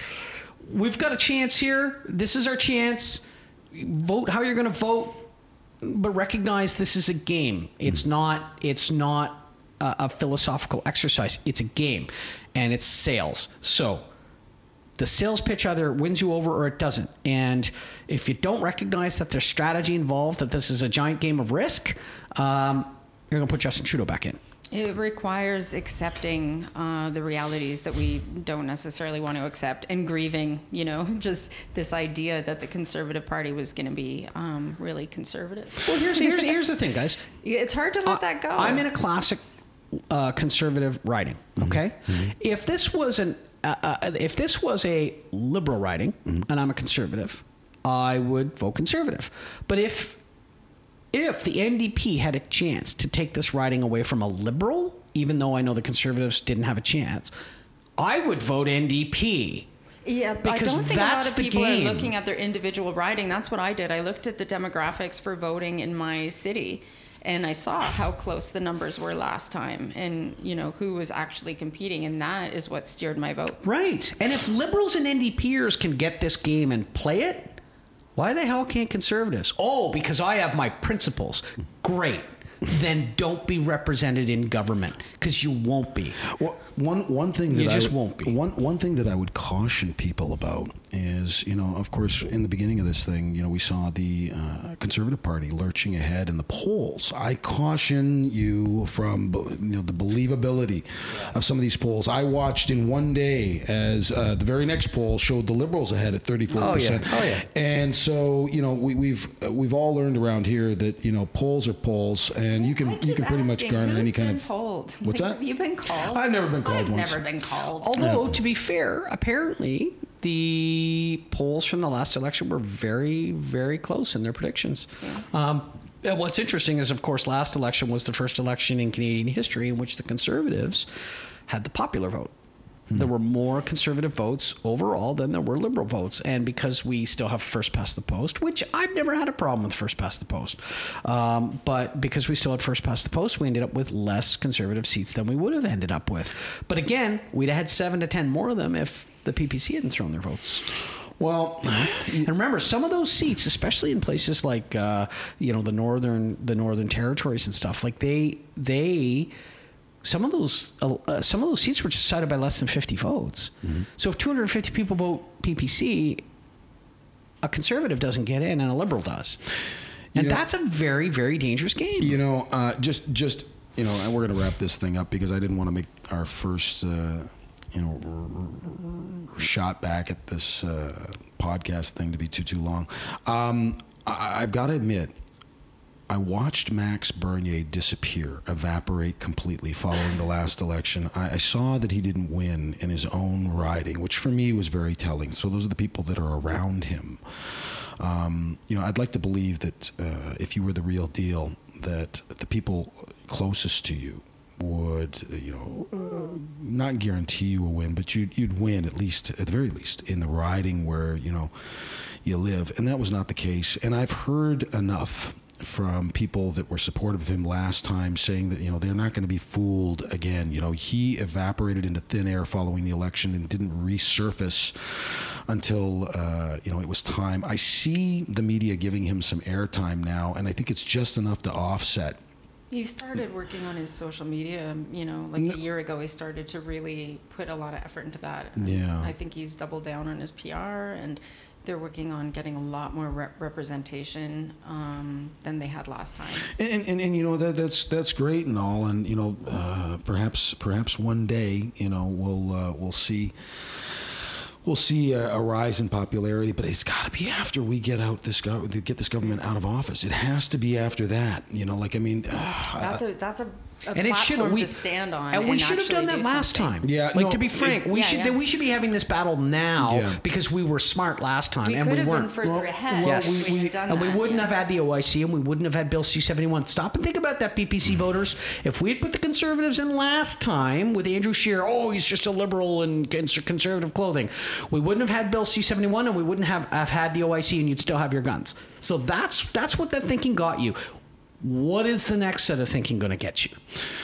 we've got a chance here. This is our chance. vote how you're going to vote, but recognize this is a game. It's not. It's not a, a philosophical exercise. It's a game, and it's sales. So the sales pitch either wins you over or it doesn't. And if you don't recognize that there's strategy involved, that this is a giant game of risk, um, you're going to put Justin Trudeau back in. It requires accepting uh, the realities that we don't necessarily want to accept and grieving, you know, <laughs> just this idea that the Conservative Party was going to be um, really conservative. Well, here's, here's, here's the thing, guys. <laughs> It's hard to let that go. I'm in a classic uh, conservative riding. Okay, if this was an uh, uh, if this was a liberal riding and I'm a conservative, I would vote conservative. But if if the NDP had a chance to take this riding away from a liberal, even though I know the conservatives didn't have a chance, I would vote NDP. Yeah, but I Because don't think a that's lot of the people game. are looking at their individual riding. That's what I did. I looked at the demographics for voting in my city, and I saw how close the numbers were last time, and you know who was actually competing, and that is what steered my vote. Right. And if liberals and NDPers can get this game and play it, why the hell can't conservatives? Oh, because I have my principles. Great. Then don't be represented in government because you won't be. Well, one one thing that You I just would- won't be. One one thing that I would caution people about is, you know, of course, in the beginning of this thing, you know, we saw the uh, Conservative Party lurching ahead in the polls. I caution you from, you know, the believability of some of these polls. I watched in one day as uh, the very next poll showed the Liberals ahead at thirty four percent. Oh, yeah. And so, you know, we, we've uh, we've all learned around here that you know polls are polls, and you can you can pretty much asking, garner who's any kind been of polled? What's Like, that? Have you been called? I've never been called I've once. never been called. Although, to be fair, apparently the polls from the last election were very, very close in their predictions. Um, and what's interesting is, of course, last election was the first election in Canadian history in which the Conservatives had the popular vote. There were more conservative votes overall than there were liberal votes. And because we still have first past the post, which I've never had a problem with first past the post, um, but because we still had first past the post, we ended up with less conservative seats than we would have ended up with. But again, we'd have had seven to 10 more of them if the PPC hadn't thrown their votes. Well, And remember, some of those seats, especially in places like uh, you know the northern the northern territories and stuff, like they they some of those uh, some of those seats were decided by less than 50 votes. So if 250 people vote PPC, a conservative doesn't get in and a liberal does. And You know- that's a very very dangerous game. you know, uh, just just you know, and we're going to wrap this thing up because I didn't want to make our first, uh, you know, r- r- shot back at this uh, podcast thing to be too too long. Um, I, I've got to admit. I watched Max Bernier disappear, evaporate completely following the last election. I, I saw that he didn't win in his own riding, which for me was very telling. So those are the people that are around him. Um, you know, I'd like to believe that uh, if you were the real deal, that the people closest to you would, you know, uh, not guarantee you a win, but you'd, you'd win at least, at the very least, in the riding where, you know, you live. And that was not the case. And I've heard enough from people that were supportive of him last time saying that, you know, they're not going to be fooled again. You know, he evaporated into thin air following the election and didn't resurface until, uh, you know, it was time. I see the media giving him some airtime now, and I think it's just enough to offset He started working on his social media, you know, like a year ago. He started to really put a lot of effort into that. Yeah. I think he's doubled down on his PR, and they're working on getting a lot more rep- representation um, than they had last time. And, and, and you know that that's that's great and all, and you know uh, perhaps perhaps one day you know we'll uh, we'll see we'll see a, a rise in popularity, but it's got to be after we get out this gov- get this government out of office. It has to be after that. You know, like I mean, uh, That's a that's a, a and it should we to stand on. and we should have done that do last something. time. Yeah, like no, to be it- frank, we Yeah, should yeah. we should be having this battle now Yeah. because we were smart last time We and could we have weren't. further Well, ahead. well, if Yes. we, had done and we wouldn't yeah. have had the OIC and we wouldn't have had Bill C 71. Stop and think about that, PPC mm. voters. If we had put the conservatives in last time with Andrew Scheer, oh, he's just a liberal in conservative clothing, we wouldn't have had Bill C 71 and we wouldn't have, have had the OIC and you'd still have your guns. So that's, that's what that thinking got you. What is the next set of thinking going to get you?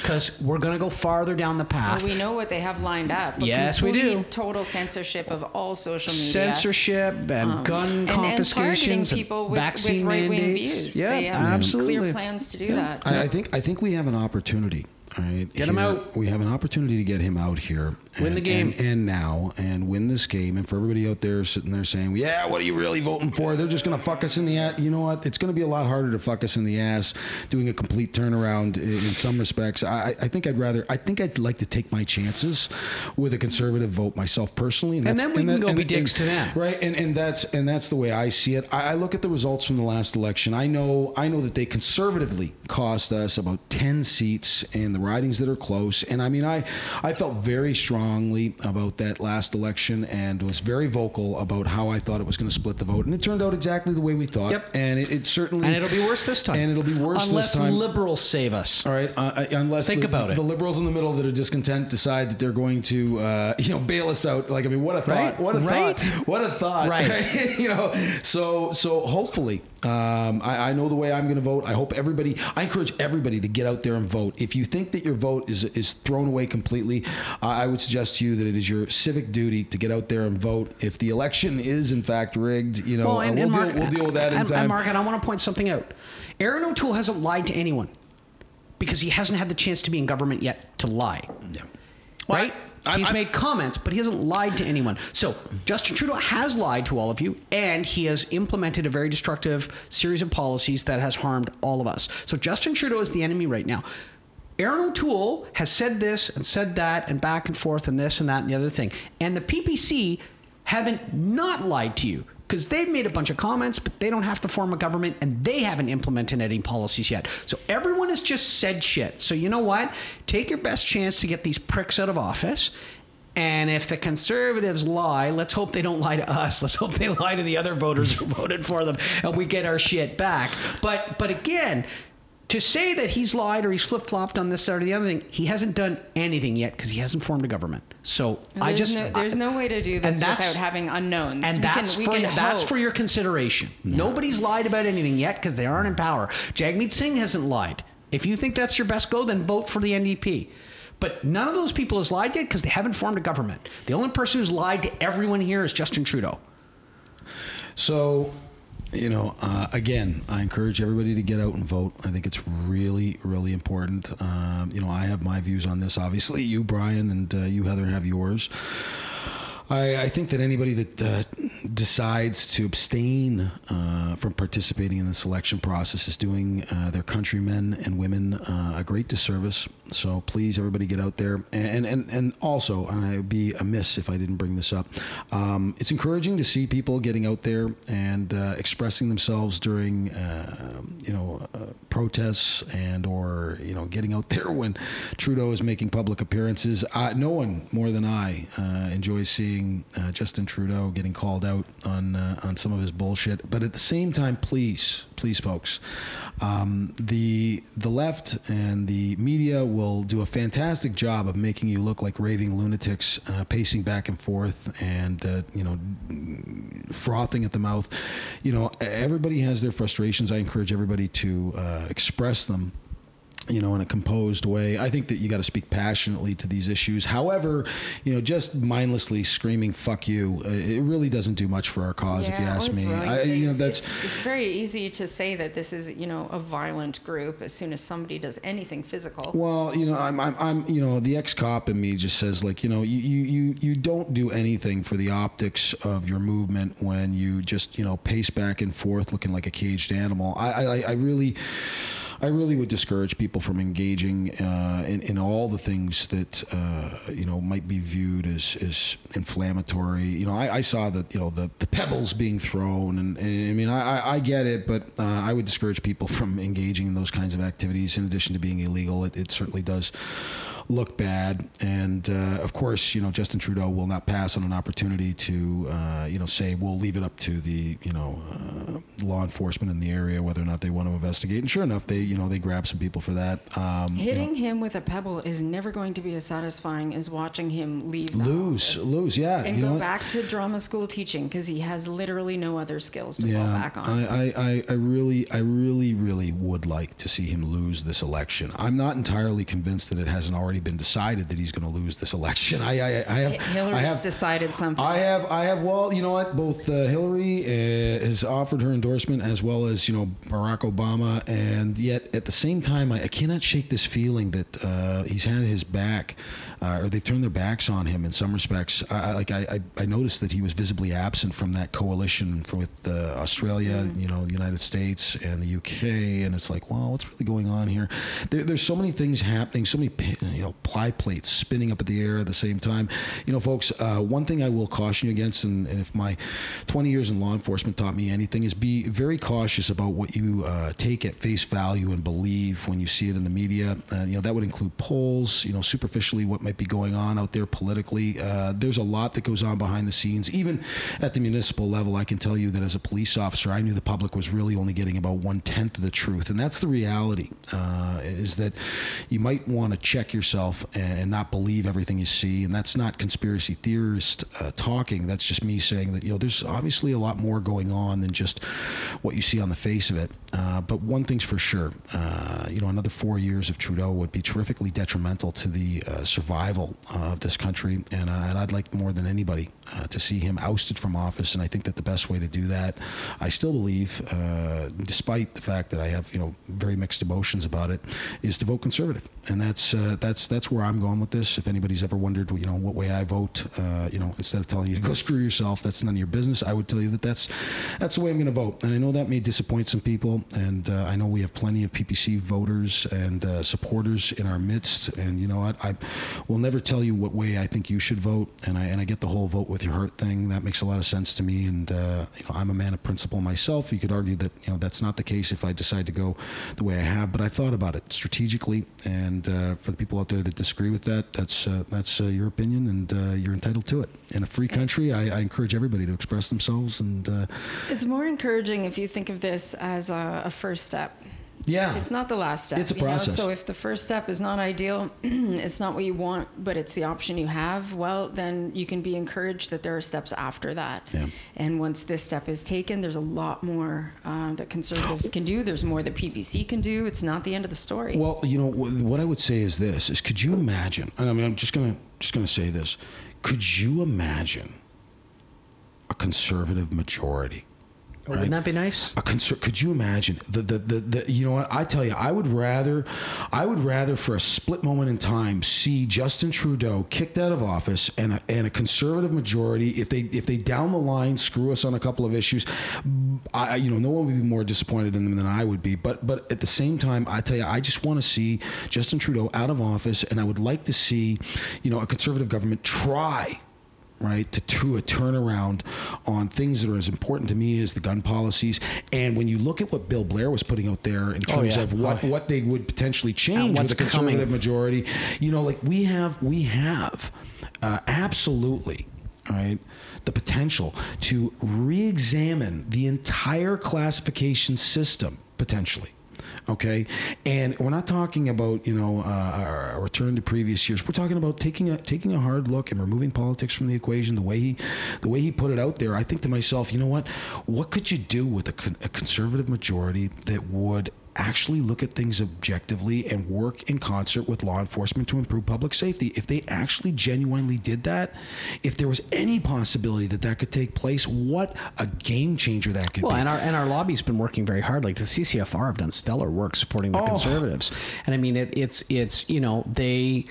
Because we're going to go farther down the path. Well, we know what they have lined up. A Yes, we do. Total censorship of all social media. Censorship and Um, gun and- confiscations and, targeting people with, vaccine with right-wing mandates. views. Yeah, they have absolutely. clear plans to do that. I, I think I think we have an opportunity. All right, Get him out. We have an opportunity to get him out here. Win and, the game. and, and now and win this game. And for everybody out there sitting there saying, "Yeah, what are you really voting for? They're just going to fuck us in the ass." You know what? It's going to be a lot harder to fuck us in the ass doing a complete turnaround in, in some respects. I, I think I'd rather. I think I'd like to take my chances with a conservative vote myself personally. And that's- then we can go be dicks to them. Right, and and that's and that's the way I see it. I, I look at the results from the last election. I know I know that they conservatively cost us about ten seats in the ridings that are close. And I mean, I I felt very strongly about that last election and was very vocal about how I thought it was going to split the vote. And it turned out exactly the way we thought. Yep. And it, it certainly and it'll be worse this time. And it'll be worse unless this time. liberals save us. All right, uh, uh, unless Think the, about it. the liberals in the middle that are discontent decide that they're going to, uh, <laughs> you know, bail us out. Like, I mean, what a thought! Right, What a right. thought! What a thought! Right. <laughs> you know, so so hopefully, um, I, I know the way I'm going to vote. I hope everybody. I encourage everybody to get out there and vote. If you think that your vote is is thrown away completely, uh, I would suggest to you that it is your civic duty to get out there and vote. If the election is in fact rigged, you know, Well, uh, and, we'll, and deal, we'll deal with that in and, time. And Mark, and I want to point something out. Erin O'Toole hasn't lied to anyone because he hasn't had the chance to be in government yet to lie. Yeah. Right? I- He's I- made comments, but he hasn't lied to anyone. So Justin Trudeau has lied to all of you, and he has implemented a very destructive series of policies that has harmed all of us. So Justin Trudeau is the enemy right now. Erin O'Toole has said this and said that and back and forth and this and that and the other thing. And the PPC haven't not lied to you because they've made a bunch of comments, but they don't have to form a government and they haven't implemented any policies yet. So everyone has just said shit. So you know what? Take your best chance to get these pricks out of office. And if the conservatives lie, let's hope they don't lie to us. Let's hope they lie to the other voters who <laughs> voted for them and we get our shit back. But but again, to say that he's lied or he's flip flopped on this or the other thing, he hasn't done anything yet because he hasn't formed a government. So I just no, there's no way to do and this without having unknowns. and we that's can, we for can that's hope. for your consideration. Nobody's lied about anything yet because they aren't in power. Jagmeet Singh hasn't lied. If you think that's your best go, then vote for the NDP. But none of those people has lied yet because they haven't formed a government. The only person who's lied to everyone here is Justin Trudeau. So, you know, uh, again, I encourage everybody to get out and vote. I think it's really, really important. Um, you know, I have my views on this. Obviously, you, Brian, and uh, you, Heather, have yours. I, I think that anybody that uh, decides to abstain uh, from participating in the selection process is doing uh, their countrymen and women uh, a great disservice. So please, everybody, get out there. And and and also, and I'd be amiss if I didn't bring this up. Um, it's encouraging to see people getting out there and uh, expressing themselves during, uh, you know, protests and or you know getting out there <laughs> when Trudeau is making public appearances. Uh, no one more than I enjoys seeing uh, Justin Trudeau getting called out on uh, on some of his bullshit. But at the same time, please, please, folks, um, the the left and the media will do a fantastic job of making you look like raving lunatics, uh, pacing back and forth, and uh, you know, frothing at the mouth. You know, everybody has their frustrations. I encourage everybody to uh, express them you know, in a composed way. I think that you got to speak passionately to these issues. However, you know, just mindlessly screaming "fuck you," uh, it really doesn't do much for our cause, if you ask me. I, you know, that's it's, it's very easy to say that this is you know a violent group as soon as somebody does anything physical. Well, you know, I'm, I'm, I'm, you know, the ex-cop in me just says like, you know, you, you, you, you don't do anything for the optics of your movement when you just, you know, pace back and forth looking like a caged animal. I, I, I really, I really would discourage people from engaging uh, in, in all the things that uh, you know might be viewed as, as inflammatory. You know, I, I saw that you know the, the pebbles being thrown, and, and I mean, I, I- get it, but uh, I would discourage people from engaging in those kinds of activities. In addition to being illegal, it, it certainly does look bad. And uh, of course, you know, Justin Trudeau will not pass on an opportunity to, uh, you know, say we'll leave it up to the, you know, uh, law enforcement in the area whether or not they want to investigate. And sure enough, they you know they grab some people for that. Um, you know, Hitting him with a pebble is never going to be as satisfying as watching him leave. lose, lose, yeah. And go back to drama school teaching because he has literally no other skills to fall back on. I, I, I, I really, I really, really would like to see him lose this election. I'm not entirely convinced that it hasn't already been decided that he's going to lose this election. <laughs> I, I, I have, Hillary's I have, decided something. I have, I have. Well, you know what? Both uh, Hillary uh, has offered her endorsement, as well as you know Barack Obama, and yet at the same time, I, I cannot shake this feeling that uh, he's had his back, uh, or they've turned their backs on him in some respects. I, I, like I, I, noticed that he was visibly absent from that coalition for, with uh, Australia, you know, the United States, and the UK, and it's like, wow, what's really going on here? There, there's so many things happening, so many you know ply plates spinning up at the air at the same time. You know, folks, uh, one thing I will caution you against, and, and if my 20 years in law enforcement taught me anything, is be very cautious about what you uh, take at face value and believe when you see it in the media. Uh, you know, that would include polls. You know, superficially what might be going on out there politically. Uh, there's a lot that goes on behind the scenes, even at the municipal level. I can tell you that as a police officer, I knew the public was really only getting about one tenth of the truth, and that's the reality. Uh, is that you might want to check yourself and, and not believe everything you see, and that's not conspiracy theorist uh, talking. That's just me saying that you know there's obviously a lot more going on than just what you see on the face of it. Uh, but one thing's for sure, uh, you know, another four years of Trudeau would be terrifically detrimental to the uh, survival of this country, and, uh, and I'd like more than anybody uh, to see him ousted from office. And I think that the best way to do that, I still believe, uh, despite the fact that I have you know very mixed emotions about it, is to vote conservative, and that's uh, that's that's where I'm going with this. If anybody's ever wondered, you know, what way I vote, uh, you know, instead of telling you to go <laughs> screw yourself, that's none of your business. I would tell you that that's that's the way I'm going to vote. And I know that may disappoint some people, and uh, I know we have plenty of PPC voters and uh, supporters in our midst. And you know what, I will never tell you what way I think you should vote. And I and I get the whole vote with your heart thing. That makes a lot of sense to me. And uh, you know, I'm a man of principle myself. You could argue that you know that's not the case if I decide to go the way I have. But I've thought about it strategically. And uh, for the people out there that disagree with that, that's uh, that's uh, your opinion, and uh, you're entitled to it. In a free country, I, I encourage everybody to express themselves. And it's more encouraging if you think of this as a, a first step. Yeah, It's not the last step. It's a you know? process. So if the first step is not ideal, <clears throat> it's not what you want, but it's the option you have, well, then you can be encouraged that there are steps after that. Yeah. And once this step is taken, there's a lot more uh, that conservatives can do. There's more that PPC can do. It's not the end of the story. Well, you know what I would say is this: is could you imagine? And I mean, I'm just gonna just gonna say this: could you imagine a conservative majority? Oh, wouldn't that be nice? A conser- could you imagine? The, the the the you know what? I tell you I would rather I would rather for a split moment in time see Justin Trudeau kicked out of office and a, and a conservative majority if they if they down the line screw us on a couple of issues I you know no one would be more disappointed in them than I would be. But but at the same time I tell you I just want to see Justin Trudeau out of office and I would like to see you know a conservative government try right, to do a turnaround on things that are as important to me as the gun policies. And when you look at what Bill Blair was putting out there in Oh, terms yeah. of what, Oh. what they would potentially change with a conservative coming. majority, you know, like we have, we have uh, absolutely. right, the potential to re-examine the entire classification system potentially. Okay, and we're not talking about you know uh, a return to previous years. We're talking about taking a taking a hard look and removing politics from the equation. The way he the way he put it out there, I think to myself, you know what? What could you do with a, con- a conservative majority that would actually look at things objectively and work in concert with law enforcement to improve public safety. If they actually genuinely did that, if there was any possibility that that could take place, what a game changer that could Well, be. and our and our lobby's been working very hard. Like the CCFR have done stellar work supporting the Oh. conservatives, and I mean it, it's it's you know they,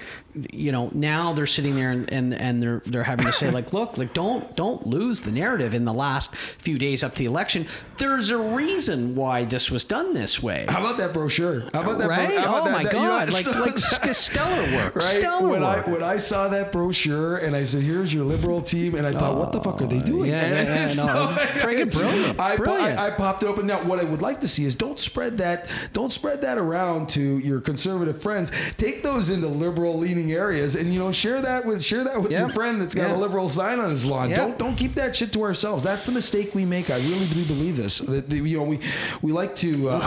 you know now they're sitting there and, and and they're they're having to say like <laughs> look like don't don't lose the narrative in the last few days up to the election. There's a reason why this was done this way. How about that brochure? How about that? bro- Right? how about Oh that- my that- you know, God! like so- like <laughs> st- stellar work. Right Stellar when work. I when I saw that brochure and I said, "Here's your liberal team," and I thought, "What the fuck are they doing?" yeah, yeah, And yeah, <laughs> no, friggin' <laughs> brilliant, I, brilliant. I, I popped it open. Now, what I would like to see is don't spread that don't spread that around to your conservative friends. Take those into liberal leaning areas, and you know share that with share that with Yeah. your friend that's got Yeah. a liberal sign on his lawn. Yeah. Don't don't keep that shit to ourselves. That's the mistake we make. I really do believe this. That, that, you know, we we like to uh,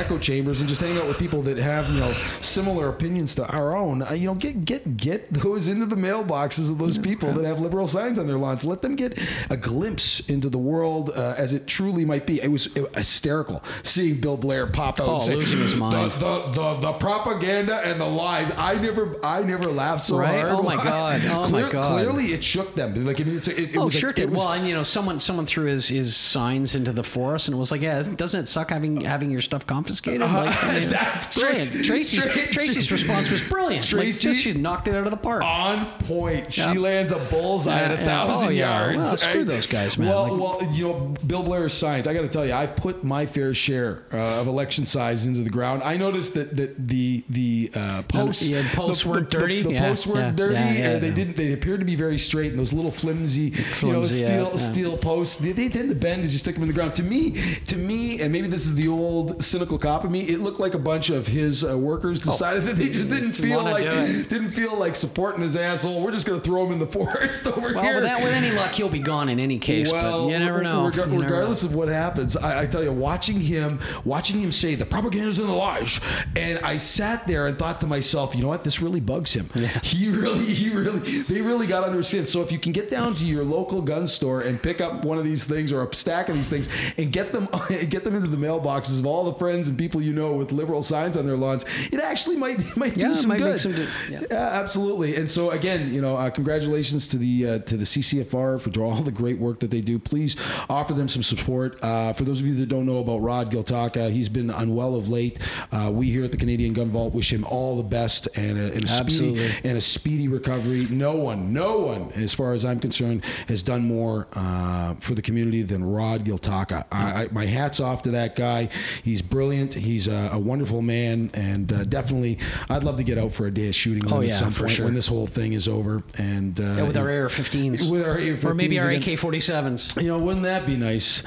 echo chambers and just hang out with people that have you know similar opinions to our own. Uh, you know, get get get those into the mailboxes of those people that have liberal signs on their lawns. Let them get a glimpse into the world uh, as it truly might be. It was hysterical seeing Bill Blair pop out Oh, and say, losing his mind. The, the, the, the propaganda and the lies. I never I never laughed so Right? hard. Oh, my <laughs> God. Oh, my God. Clearly, it shook them. Like I mean, it, it oh, was a- sure it did. was- well, and you know, someone someone threw his, his signs into the forest, and it was like, yeah, doesn't it suck having having your stuff confiscated? Like, <laughs> I mean, That- brilliant. Tracy- <laughs> Tracy's Tracy- Tracy's response was brilliant. Tracy- like, just she knocked it out of the park. on point. Yeah. She lands a bullseye at a Yeah, yeah. thousand Oh, yeah. yards. Well, screw those guys, man. Well, Like- well, you know, Bill Blair's science. I got to tell you, I've put my fair share uh, of election size into the ground. I noticed that that the the uh, posts, yeah, posts the, weren't the- dirty? The, Yeah, posts weren't yeah, dirty. yeah, yeah, uh, they yeah. didn't. They appeared to be very straight, and those little flimsy, you know, Flimsy, yeah, steel yeah. steel posts. They, they tend to bend as you stick them in the ground. To me, to me, and maybe this is the old cynical cop of me. It looked like a bunch of his uh, workers decided that they just didn't feel like didn't feel like supporting his asshole. We're just going to throw him in the <laughs> forest over well, here. with, that, with any luck, he'll be gone in any case. but you never know. rega- You never regardless know. of what happens, I, I tell you, watching him, watching him say the propaganda's in the lies, and I sat there and thought to myself, you know what, this really bugs him. <laughs> He really, he really, they really got under his skin. So if you can get down to your local gun store and pick up one of these things or a stack of these things and get them, <laughs> get them into the mailboxes of all the friends and people you know with liberal signs on their lawns, it actually might <laughs> might do it some might good. some do- yeah. Yeah, absolutely. And so again, you know, uh, congratulations to the uh, to the CCFR for all the great work that they do. Please offer them some support. Uh, for those of you that don't know about Rod Giltaca, he's been unwell of late. Uh, we here at the Canadian Gun Vault wish him all the best and a, and a speedy and a speedy recovery. No one, no one, as far as I'm concerned, has done more uh, for the community than Rod Giltaca. I, I, my hats off to that guy. He's brilliant. He's a, a wonderful man, and uh, definitely, I'd love to get out for a day of shooting with Oh, him yeah, at some for point sure. when this whole thing is over. And uh, Yeah, with our AR-15s. <laughs> with our AR-15s or maybe our. AK-47s. You know, wouldn't that be nice?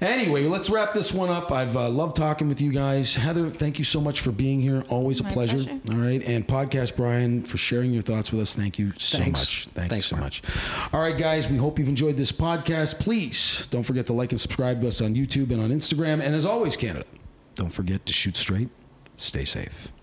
Anyway, let's wrap this one up. I've uh, loved talking with you guys. Heather, thank you so much for being here. Always a pleasure. pleasure. All right. And Podcast Brian for sharing your thoughts with us. Thank you so Thanks. much. Thank Thanks, you so Mark. much. All right, guys, we hope you've enjoyed this podcast. Please don't forget to like and subscribe to us on YouTube and on Instagram. And as always, Canada, don't forget to shoot straight, stay safe.